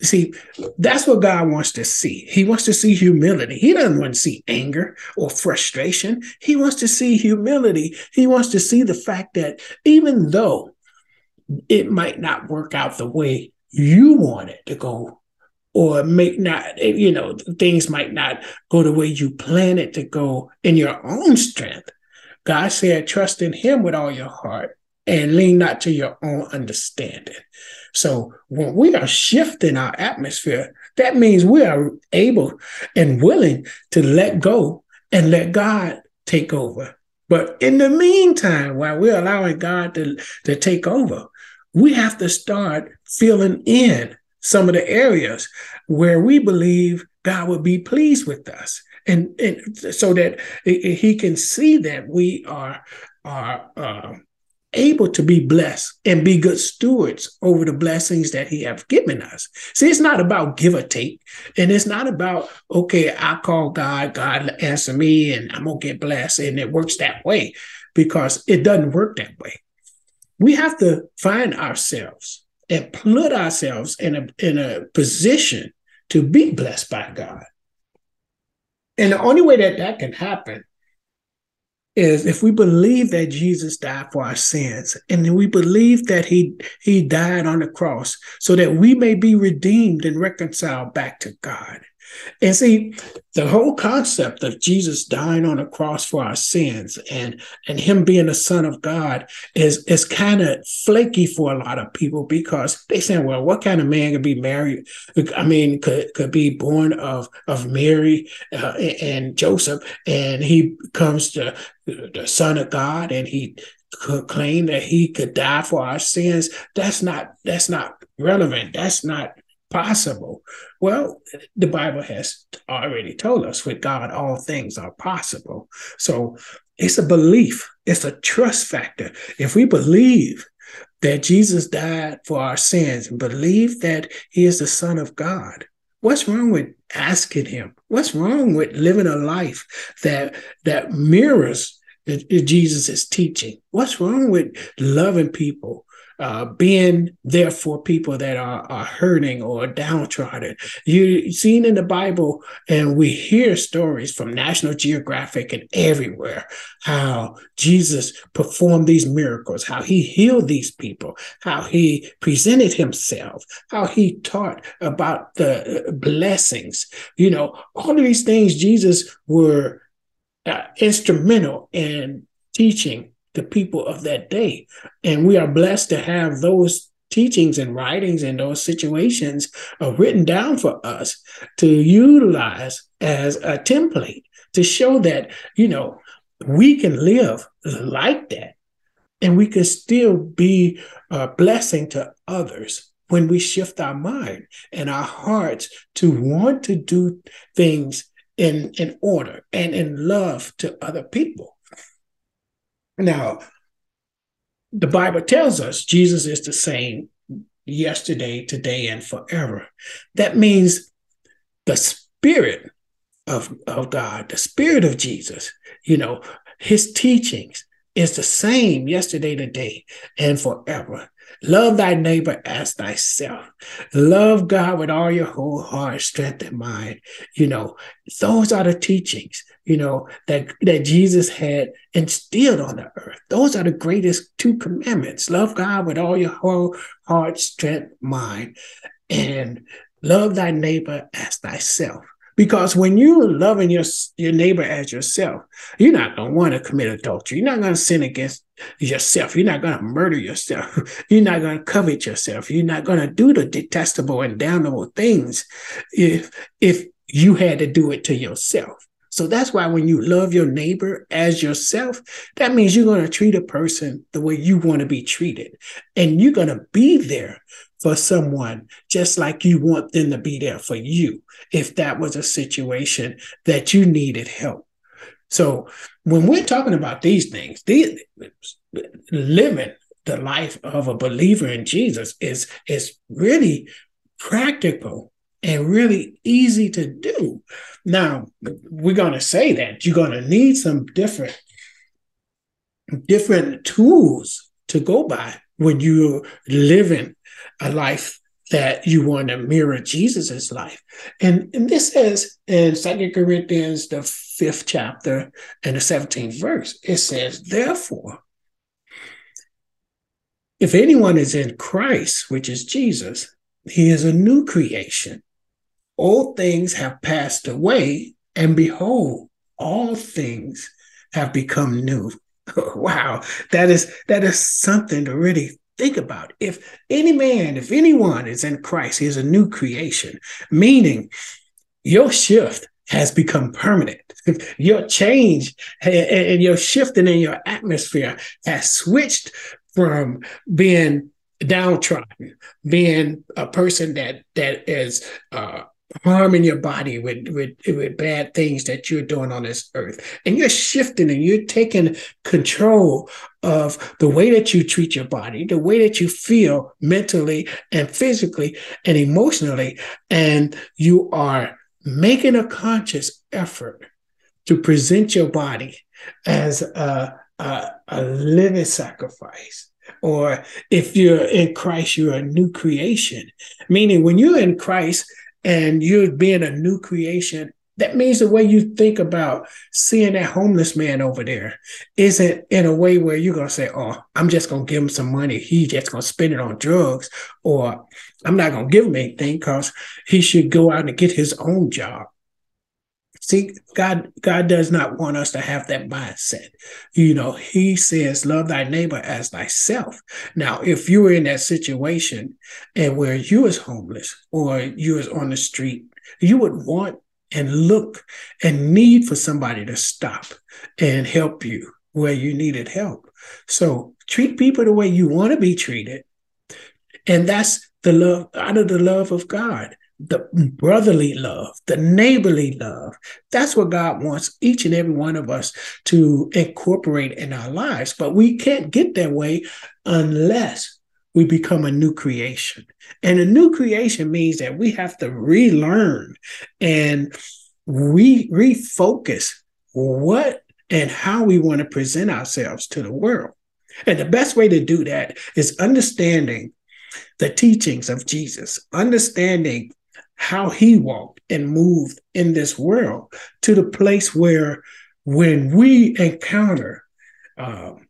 Speaker 2: See, that's what God wants to see. He wants to see humility. He doesn't want to see anger or frustration. He wants to see humility. He wants to see the fact that even though it might not work out the way you want it to go, or may not, eh, you know, things might not go the way you plan it to go in your own strength. God said, trust in Him with all your heart and lean not to your own understanding. So when we are shifting our atmosphere, that means we are able and willing to let go and let God take over. But in the meantime, while we're allowing God to, to take over, we have to start filling in some of the areas where we believe God would be pleased with us. And, and so that he can see that we are, are uh, able to be blessed and be good stewards over the blessings that he have given us. See, it's not about give or take. And it's not about, okay, I call God, God answer me, and I'm going to get blessed. And it works that way because it doesn't work that way. We have to find ourselves and put ourselves in a, in a position to be blessed by God. And the only way that that can happen is if we believe that Jesus died for our sins and we believe that he he died on the cross so that we may be redeemed and reconciled back to God. And see, the whole concept of Jesus dying on a cross for our sins and and him being the son of God is is kind of flaky for a lot of people because they say, well, what kind of man could be married? I mean, could could be born of of Mary uh, and Joseph, and he comes to the son of God, and he could claim that he could die for our sins. That's not that's not relevant. That's not possible. Well, the Bible has already told us with God, all things are possible. So it's a belief, it's a trust factor. If we believe that Jesus died for our sins and believe that he is the Son of God, what's wrong with asking him? What's wrong with living a life that that mirrors Jesus' teaching? What's wrong with loving people uh, being there for people that are, are hurting or downtrodden. You've seen in the Bible, and we hear stories from National Geographic and everywhere how Jesus performed these miracles, how he healed these people, how he presented himself, how he taught about the blessings. You know, all of these things Jesus were uh, instrumental in teaching the people of that day. And we are blessed to have those teachings and writings and those situations are written down for us to utilize as a template to show that, you know, we can live like that and we can still be a blessing to others when we shift our mind and our hearts to want to do things in, in order and in love to other people. Now, the Bible tells us Jesus is the same yesterday, today, and forever. That means the spirit of, of God, the spirit of Jesus, you know, his teachings is the same yesterday, today, and forever. Love thy neighbor as thyself. Love God with all your whole heart, strength, and mind. You know, those are the teachings, you know, that, that Jesus had instilled on the earth. Those are the greatest two commandments. Love God with all your whole heart, strength, mind, and love thy neighbor as thyself. Because when you're loving your, your neighbor as yourself, you're not going to want to commit adultery. You're not going to sin against yourself. You're not going to murder yourself. You're not going to covet yourself. You're not going to do the detestable and damnable things if, if you had to do it to yourself. So that's why when you love your neighbor as yourself, that means you're going to treat a person the way you want to be treated. And you're going to be there for someone just like you want them to be there for you if that was a situation that you needed help. So when we're talking about these things, these, living the life of a believer in Jesus is, is really practical and really easy to do. Now, we're going to say that you're going to need some different different tools to go by when you're living a life that you want to mirror Jesus's life. And, and this says in Second Corinthians, the fifth chapter and the 17th verse, it says, Therefore, if anyone is in Christ, which is Jesus, he is a new creation. Old things have passed away, and behold, all things have become new. wow, that is that is something to really think about. If any man, if anyone is in Christ, he is a new creation, meaning your shift has become permanent. your change and your shifting in your atmosphere has switched from being downtrodden, being a person that that is uh, harming your body with, with with bad things that you're doing on this earth. And you're shifting and you're taking control of the way that you treat your body the way that you feel mentally and physically and emotionally. And you are making a conscious effort to present your body as a, a, a living sacrifice. Or if you're in Christ, you're a new creation. Meaning, when you're in Christ, and you're being a new creation, that means the way you think about seeing that homeless man over there isn't in a way where you're going to say, Oh, I'm just going to give him some money. He's just going to spend it on drugs, or I'm not going to give him anything because he should go out and get his own job. See, God, God does not want us to have that mindset. You know, He says, "Love thy neighbor as thyself." Now, if you were in that situation and where you was homeless or you was on the street, you would want and look and need for somebody to stop and help you where you needed help. So treat people the way you want to be treated, and that's the love out of the love of God the brotherly love, the neighborly love. That's what God wants each and every one of us to incorporate in our lives. But we can't get that way unless we become a new creation. And a new creation means that we have to relearn and re- refocus what and how we want to present ourselves to the world. And the best way to do that is understanding the teachings of Jesus, understanding how he walked and moved in this world to the place where when we encounter um,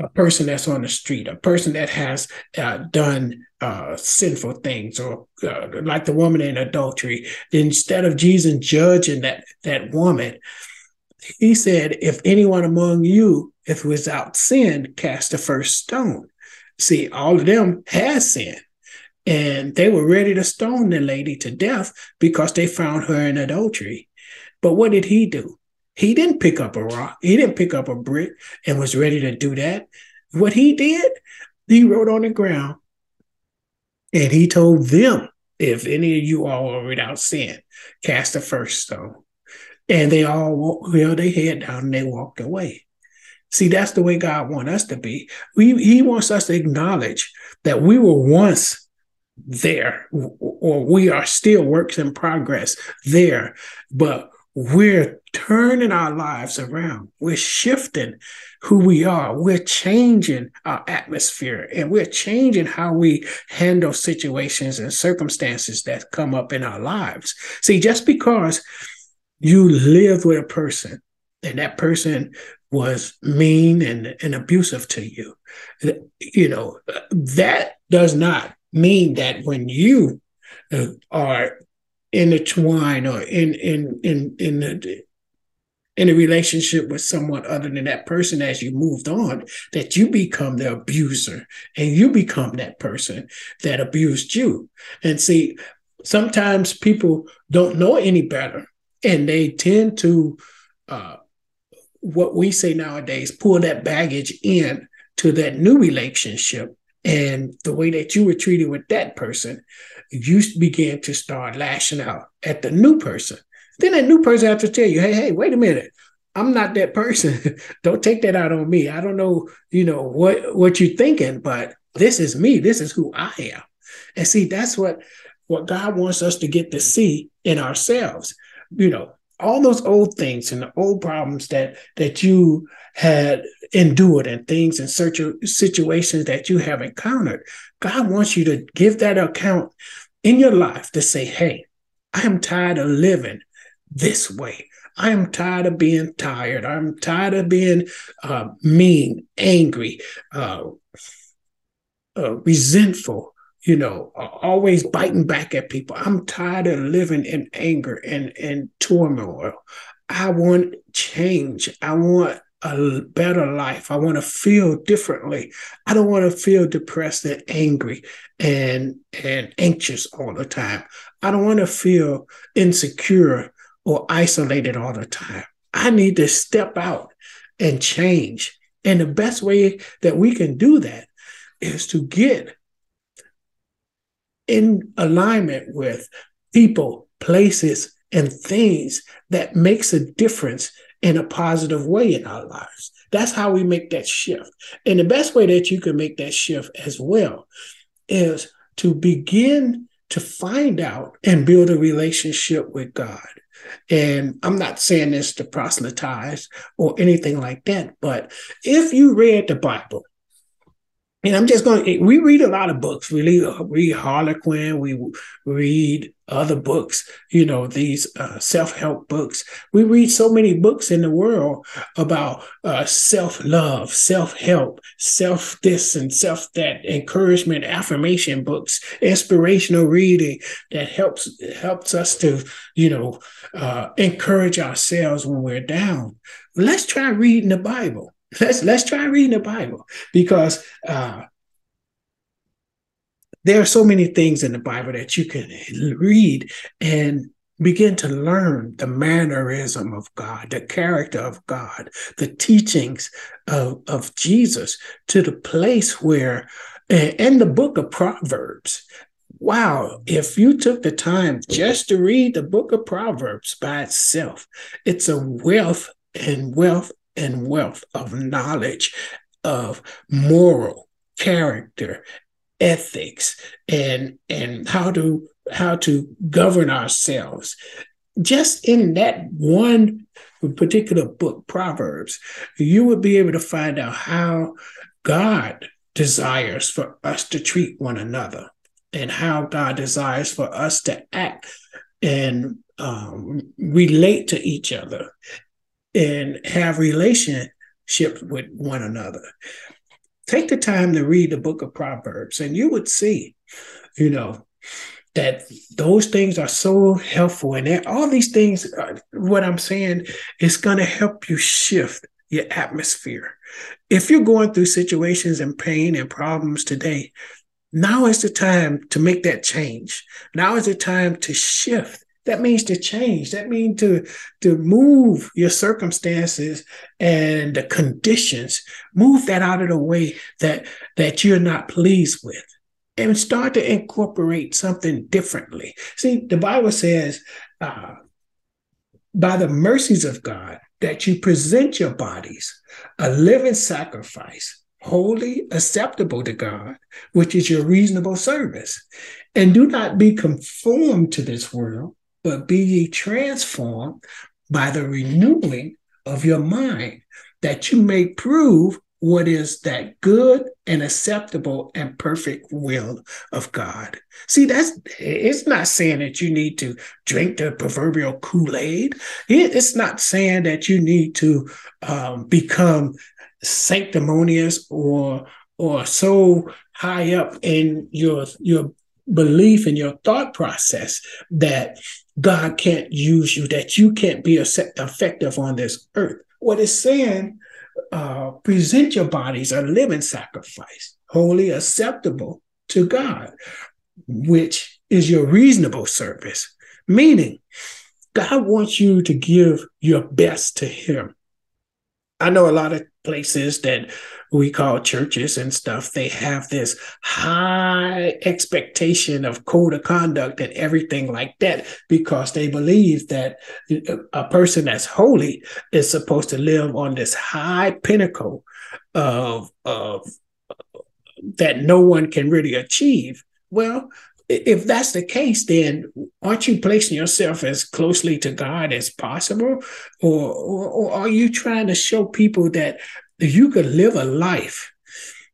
Speaker 2: a person that's on the street, a person that has uh, done uh, sinful things, or uh, like the woman in adultery, instead of Jesus judging that that woman, he said, "If anyone among you, if without sin, cast the first stone." See, all of them has sin, and they were ready to stone the lady to death because they found her in adultery. But what did he do? He didn't pick up a rock, he didn't pick up a brick and was ready to do that. What he did, he wrote on the ground and he told them, if any of you all are without sin, cast the first stone. And they all held their head down and they walked away. See, that's the way God wants us to be. We, he wants us to acknowledge that we were once there, or we are still works in progress there, but we're turning our lives around. We're shifting who we are. We're changing our atmosphere and we're changing how we handle situations and circumstances that come up in our lives. See, just because you live with a person and that person was mean and, and abusive to you, you know, that does not mean that when you uh, are intertwined or in in in in the in a relationship with someone other than that person as you moved on, that you become the abuser and you become that person that abused you. And see, sometimes people don't know any better and they tend to, uh, what we say nowadays, pull that baggage in to that new relationship and the way that you were treated with that person, you began to start lashing out at the new person. Then that new person has to tell you, hey, hey, wait a minute. I'm not that person. don't take that out on me. I don't know, you know, what what you're thinking, but this is me. This is who I am. And see, that's what what God wants us to get to see in ourselves. You know, all those old things and the old problems that that you had endured and things and search situations that you have encountered God wants you to give that account in your life to say, hey, I am tired of living this way. I am tired of being tired. I'm tired of being uh, mean, angry, uh, uh, resentful, you know, always biting back at people. I'm tired of living in anger and, and turmoil. I want change. I want a better life. I want to feel differently. I don't want to feel depressed and angry and and anxious all the time. I don't want to feel insecure or isolated all the time. I need to step out and change. And the best way that we can do that is to get in alignment with people, places, and things that makes a difference in a positive way in our lives. That's how we make that shift. And the best way that you can make that shift as well is to begin to find out and build a relationship with God. And I'm not saying this to proselytize or anything like that, but if you read the Bible and I'm just going. to We read a lot of books. We read, Harlequin. We read other books. You know these uh, self help books. We read so many books in the world about uh, self love, self help, self this and self that, encouragement, affirmation books, inspirational reading that helps helps us to you know uh, encourage ourselves when we're down. Let's try reading the Bible Let's let's try reading the Bible because uh, there are so many things in the Bible that you can read and begin to learn the mannerism of God, the character of God, the teachings of, of Jesus to the place where, in the book of Proverbs, wow, if you took the time just to read the book of Proverbs by itself, it's a wealth and wealth and wealth of knowledge of moral character ethics and and how to how to govern ourselves. Just in that one particular book proverbs you would be able to find out how god desires for us to treat one another and how god desires for us to act and um, relate to each other and have relationships with one another. Take the time to read the book of Proverbs, and you would see, you know, that those things are so helpful. And all these things, uh, what I'm saying, is going to help you shift your atmosphere. If you're going through situations and pain and problems today, now is the time to make that change. Now is the time to shift that means to change. That means to to move your circumstances and the conditions, move that out of the way that that you're not pleased with, and start to incorporate something differently. See, the Bible says, uh, by the mercies of God, that you present your bodies a living sacrifice, holy, acceptable to God, which is your reasonable service. And do not be conformed to this world, but be ye transformed by the renewing of your mind, that you may prove what is that good and acceptable and perfect will of God. See, that's it's not saying that you need to drink the proverbial Kool-Aid. It's not saying that you need to um, become sanctimonious or or so high up in your your belief in your thought process that God can't use you, that you can't be effective on this earth. What it's saying, uh, present your bodies a living sacrifice, wholly acceptable to God, which is your reasonable service. Meaning, God wants you to give your best to Him. I know a lot of places that we call churches and stuff, they have this high expectation of code of conduct and everything like that because they believe that a person that's holy is supposed to live on this high pinnacle of, of that no one can really achieve. Well, if that's the case, then aren't you placing yourself as closely to God as possible? Or, or, or, are you trying to show people that you could live a life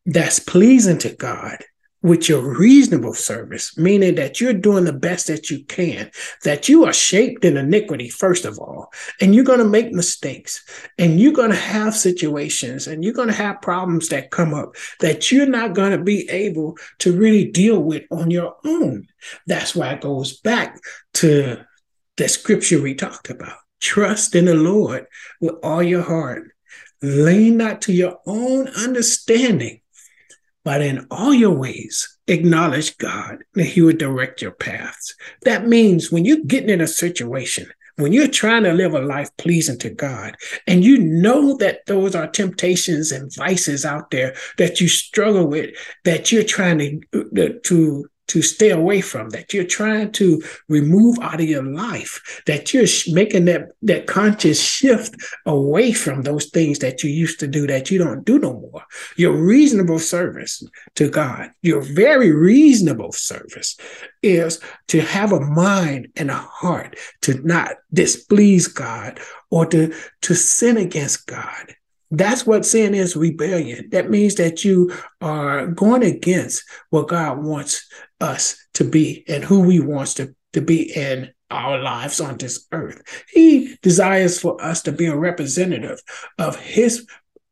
Speaker 2: that's pleasing to God with your reasonable service, meaning that you're doing the best that you can, that you are shaped in iniquity, first of all, and you're going to make mistakes and you're going to have situations and you're going to have problems that come up that you're not going to be able to really deal with on your own. That's why it goes back to the scripture we talked about. Trust in the Lord with all your heart. Lean not to your own understanding but in all your ways, acknowledge God and He will direct your paths. That means when you're getting in a situation, when you're trying to live a life pleasing to God, and you know that those are temptations and vices out there that you struggle with, that you're trying to, to to stay away from, that you're trying to remove out of your life, that you're making that, that conscious shift away from those things that you used to do that you don't do no more. Your reasonable service to God, your very reasonable service is to have a mind and a heart to not displease God or to, to sin against God. That's what sin is rebellion. That means that you are going against what God wants us to be and who He wants to, to be in our lives on this earth. He desires for us to be a representative of His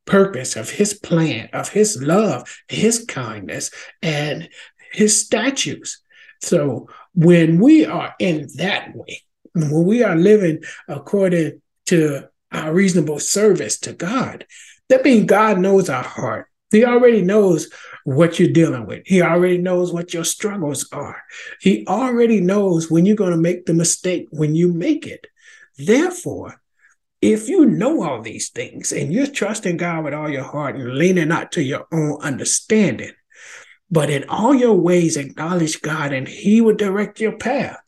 Speaker 2: purpose, of His plan, of His love, His kindness, and His statutes. So when we are in that way, when we are living according to our reasonable service to God. That means God knows our heart. He already knows what you're dealing with. He already knows what your struggles are. He already knows when you're going to make the mistake when you make it. Therefore, if you know all these things and you're trusting God with all your heart and leaning not to your own understanding, but in all your ways acknowledge God and He will direct your path.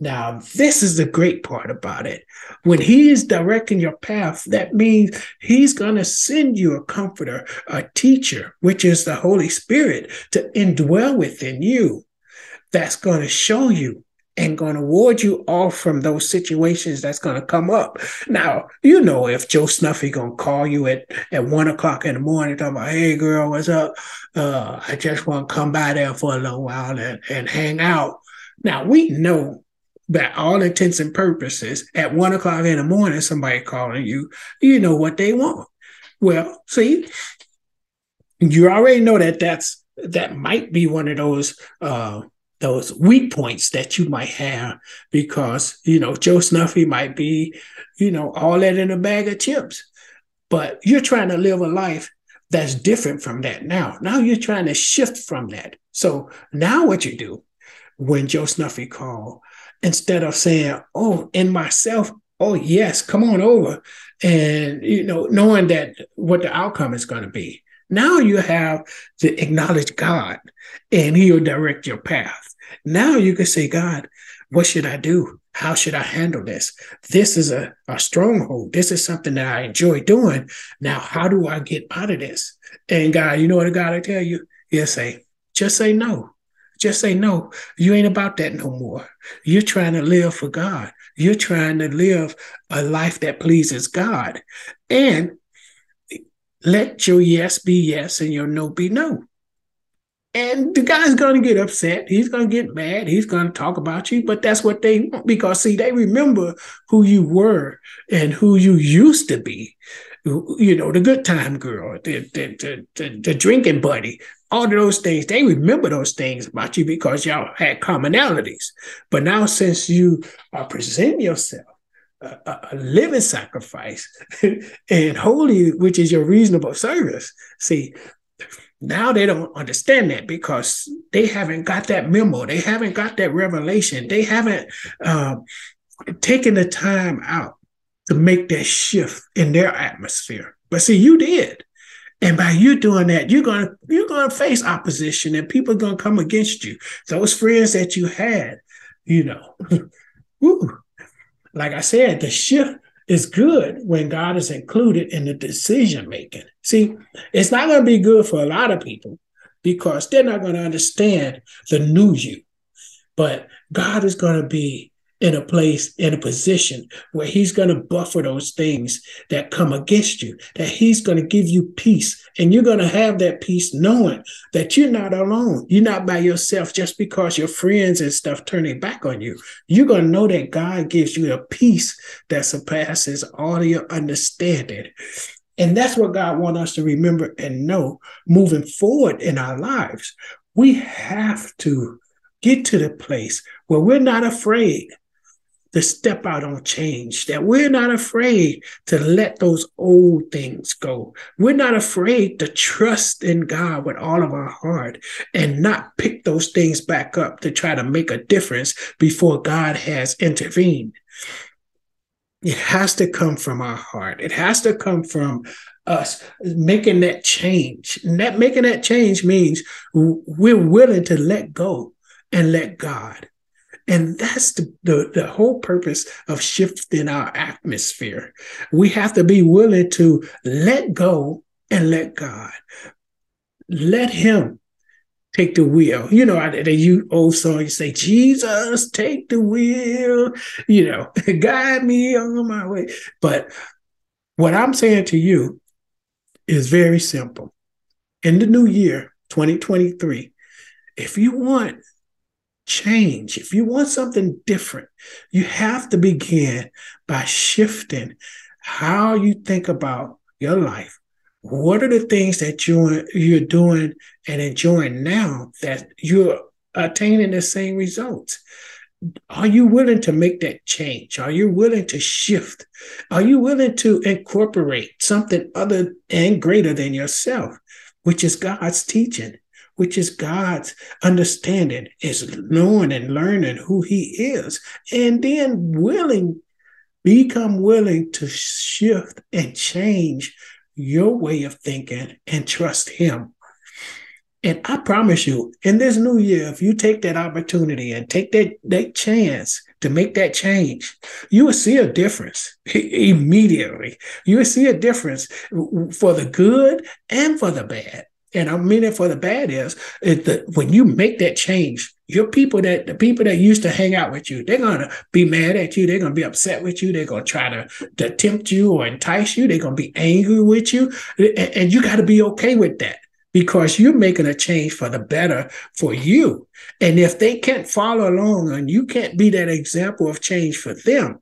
Speaker 2: Now, this is the great part about it. When he is directing your path, that means he's going to send you a comforter, a teacher, which is the Holy Spirit, to indwell within you. That's going to show you and going to ward you off from those situations that's going to come up. Now, you know, if Joe Snuffy going to call you at, at one o'clock in the morning, talking about, hey, girl, what's up? Uh, I just want to come by there for a little while and, and hang out. Now, we know by all intents and purposes, at one o'clock in the morning, somebody calling you, you know what they want. Well, see, you already know that that's that might be one of those uh, those weak points that you might have because you know Joe Snuffy might be, you know, all that in a bag of chips, but you're trying to live a life that's different from that now. Now you're trying to shift from that. So now what you do when Joe Snuffy call instead of saying, oh, in myself, oh, yes, come on over. And, you know, knowing that what the outcome is going to be. Now you have to acknowledge God and he'll direct your path. Now you can say, God, what should I do? How should I handle this? This is a, a stronghold. This is something that I enjoy doing. Now, how do I get out of this? And God, you know what God will tell you? He'll say, just say no. Just say, no, you ain't about that no more. You're trying to live for God. You're trying to live a life that pleases God. And let your yes be yes and your no be no. And the guy's going to get upset. He's going to get mad. He's going to talk about you, but that's what they want because, see, they remember who you were and who you used to be. You know, the good time girl, the, the, the, the drinking buddy, all of those things, they remember those things about you because y'all had commonalities. But now, since you are presenting yourself a, a living sacrifice and holy, which is your reasonable service, see, now they don't understand that because they haven't got that memo, they haven't got that revelation, they haven't uh, taken the time out to make that shift in their atmosphere. But see, you did. And by you doing that, you're gonna you're gonna face opposition, and people are gonna come against you. Those friends that you had, you know, woo, like I said, the shift is good when God is included in the decision making. See, it's not to be good for a lot of people because they're not to understand the new you. But God is to be in a place, in a position where he's going to buffer those things that come against you, that he's going to give you peace. And you're going to have that peace knowing that you're not alone. You're not by yourself just because your friends and stuff turn back on you. You're going to know that God gives you a peace that surpasses all your understanding. And that's what God wants us to remember and know moving forward in our lives. We have to get to the place where we're not afraid to step out on change, that we're not afraid to let those old things go. We're not afraid to trust in God with all of our heart and not pick those things back up to try to make a difference before God has intervened. It has to come from our heart. It has to come from us making that change. And that making that change means we're willing to let go and let God. And that's the, the, the, whole purpose of shifting our atmosphere. We have to be willing to let go and let God. Let Him take the wheel. You know, the you old song, you say, Jesus, take the wheel, you know, guide me on my way. But what I'm saying to you is very simple. In the new year, 2023, if you want change, if you want something different, you have to begin by shifting how you think about your life. What are the things that you're, you're doing and enjoying now that you're attaining the same results? Are you willing to make that change? Are you willing to shift? Are you willing to incorporate something other and greater than yourself, which is God's teaching? Which is God's understanding, is knowing and learning who He is, and then willing, become willing to shift and change your way of thinking and trust Him. And I promise you, in this new year, if you take that opportunity and take that, that chance to make that change, you will see a difference immediately. You will see a difference for the good and for the bad and I mean it for the bad is, is that when you make that change, your people that the people that used to hang out with you, they're gonna be mad at you. They're gonna be upset with you. They're gonna try to, to tempt you or entice you. They're gonna be angry with you, and, and you got to be okay with that because you're making a change for the better for you. And if they can't follow along and you can't be that example of change for them,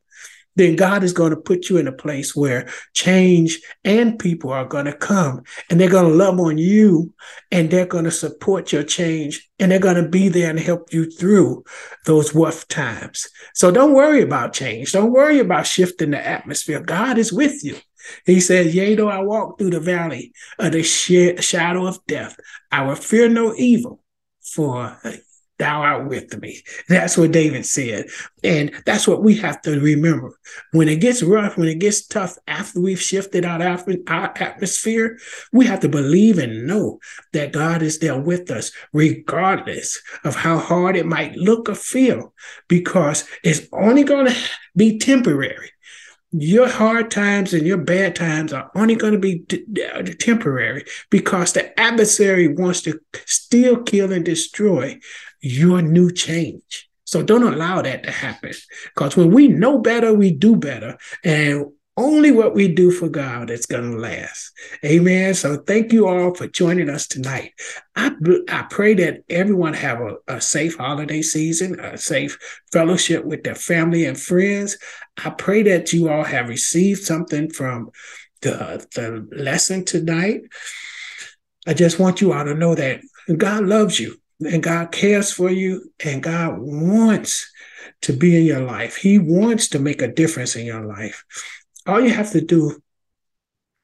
Speaker 2: then God is going to put you in a place where change and people are going to come and they're going to love on you and they're going to support your change and they're going to be there and help you through those rough times. So don't worry about change. Don't worry about shifting the atmosphere. God is with you. He says, Yea, though I walk through the valley of the shadow of death, I will fear no evil, for thou art with me. That's what David said. And that's what we have to remember. When it gets rough, when it gets tough, after we've shifted our, our atmosphere, we have to believe and know that God is there with us, regardless of how hard it might look or feel, because it's only going to be temporary your hard times and your bad times are only going to be t- uh, temporary because the adversary wants to steal, kill, and destroy your new change. So don't allow that to happen. Because when we know better, we do better. And only what we do for God is going to last. Amen. So thank you all for joining us tonight. I, I pray that everyone have a, a safe holiday season, a safe fellowship with their family and friends. I pray that you all have received something from the, the lesson tonight. I just want you all to know that God loves you and God cares for you and God wants to be in your life. He wants to make a difference in your life. All you have to do,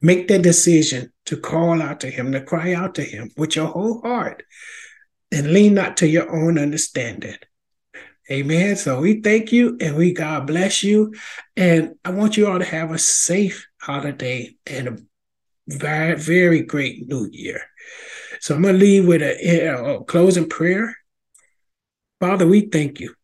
Speaker 2: make that decision to call out to him, to cry out to him with your whole heart and lean not to your own understanding. Amen. So we thank you and we God bless you. And I want you all to have a safe holiday and a very, very great new year. So I'm going to leave with a, a closing prayer. Father, we thank you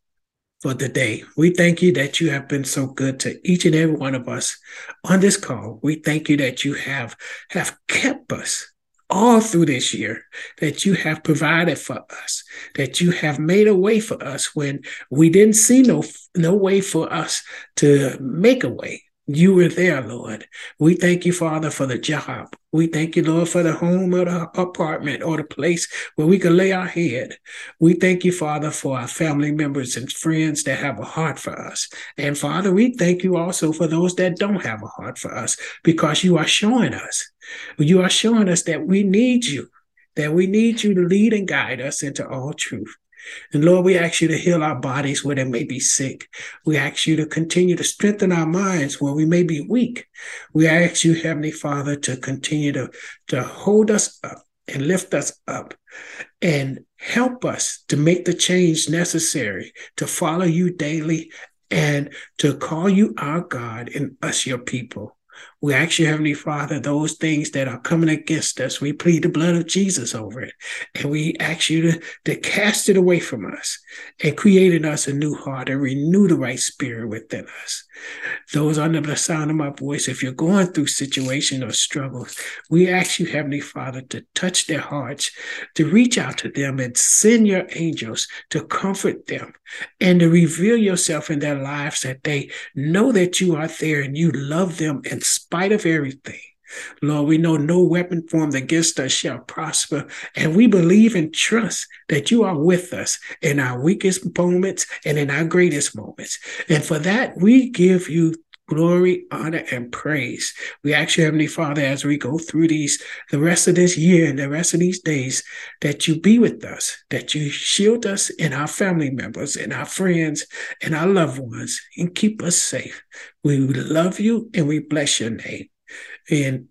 Speaker 2: for the day. We thank you that you have been so good to each and every one of us on this call. We thank you that you have have kept us all through this year that you have provided for us, that you have made a way for us when we didn't see no, no way for us to make a way. You were there, Lord. We thank you, Father, for the job. We thank you, Lord, for the home or the apartment or the place where we can lay our head. We thank you, Father, for our family members and friends that have a heart for us. And Father, we thank you also for those that don't have a heart for us because you are showing us. You are showing us that we need you, that we need you to lead and guide us into all truth. And Lord, we ask you to heal our bodies where they may be sick. We ask you to continue to strengthen our minds where we may be weak. We ask you, Heavenly Father, to continue to, to hold us up and lift us up and help us to make the change necessary to follow you daily and to call you our God and us your people. We ask you, Heavenly Father, those things that are coming against us, we plead the blood of Jesus over it. And we ask you to, to cast it away from us and create in us a new heart and renew the right spirit within us. Those under the sound of my voice, if you're going through situation or struggles, we ask you, Heavenly Father, to touch their hearts, to reach out to them and send your angels to comfort them and to reveal yourself in their lives that they know that you are there and you love them and of everything. Lord, we know no weapon formed against us shall prosper, and we believe and trust that you are with us in our weakest moments and in our greatest moments. And for that, we give you glory, honor, and praise. We ask you, Heavenly Father, as we go through these, the rest of this year and the rest of these days, that you be with us, that you shield us and our family members and our friends and our loved ones and keep us safe. We love you and we bless your name. And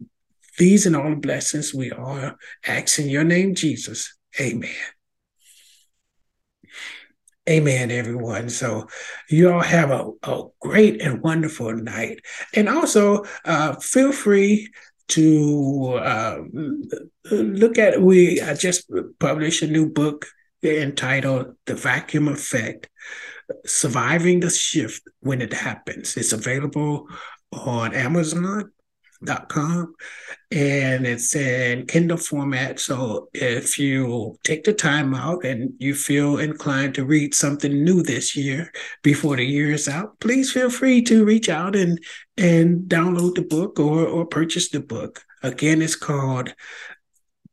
Speaker 2: these and all the blessings we are asking your name, Jesus. Amen. Amen, everyone. So you all have a, a great and wonderful night. And also uh, feel free to uh, look at we I just published a new book entitled The Vacuum Effect Surviving the Shift When It Happens. It's available on Amazon com and it's in Kindle format. So if you take the time out and you feel inclined to read something new this year before the year is out, please feel free to reach out and and download the book or or purchase the book. Again, it's called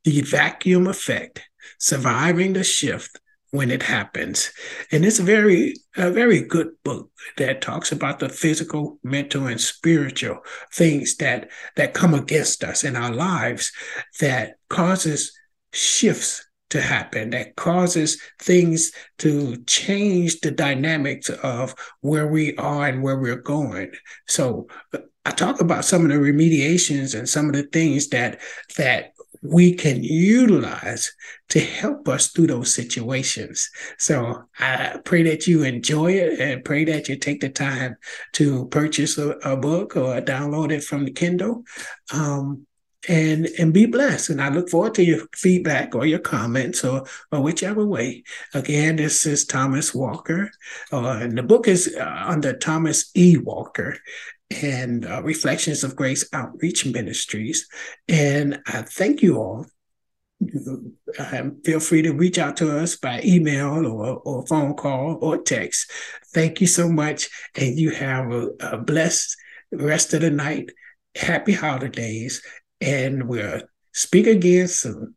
Speaker 2: The Vacuum Effect: Surviving the Shift when it happens. And it's a very, a very good book that talks about the physical, mental, and spiritual things that that come against us in our lives that causes shifts to happen, that causes things to change the dynamics of where we are and where we're going. So uh, I talk about some of the remediations and some of the things that that we can utilize to help us through those situations. So I pray that you enjoy it and pray that you take the time to purchase a, a book or download it from the Kindle. Um, and and be blessed. And I look forward to your feedback or your comments or or whichever way. Again, this is Thomas Walker, uh, and the book is uh, under Thomas E. Walker, and uh, Reflections of Grace Outreach Ministries. And I thank you all. Um, feel free to reach out to us by email or, or phone call or text. Thank you so much. And you have a, a blessed rest of the night. Happy holidays. And we'll speak again soon.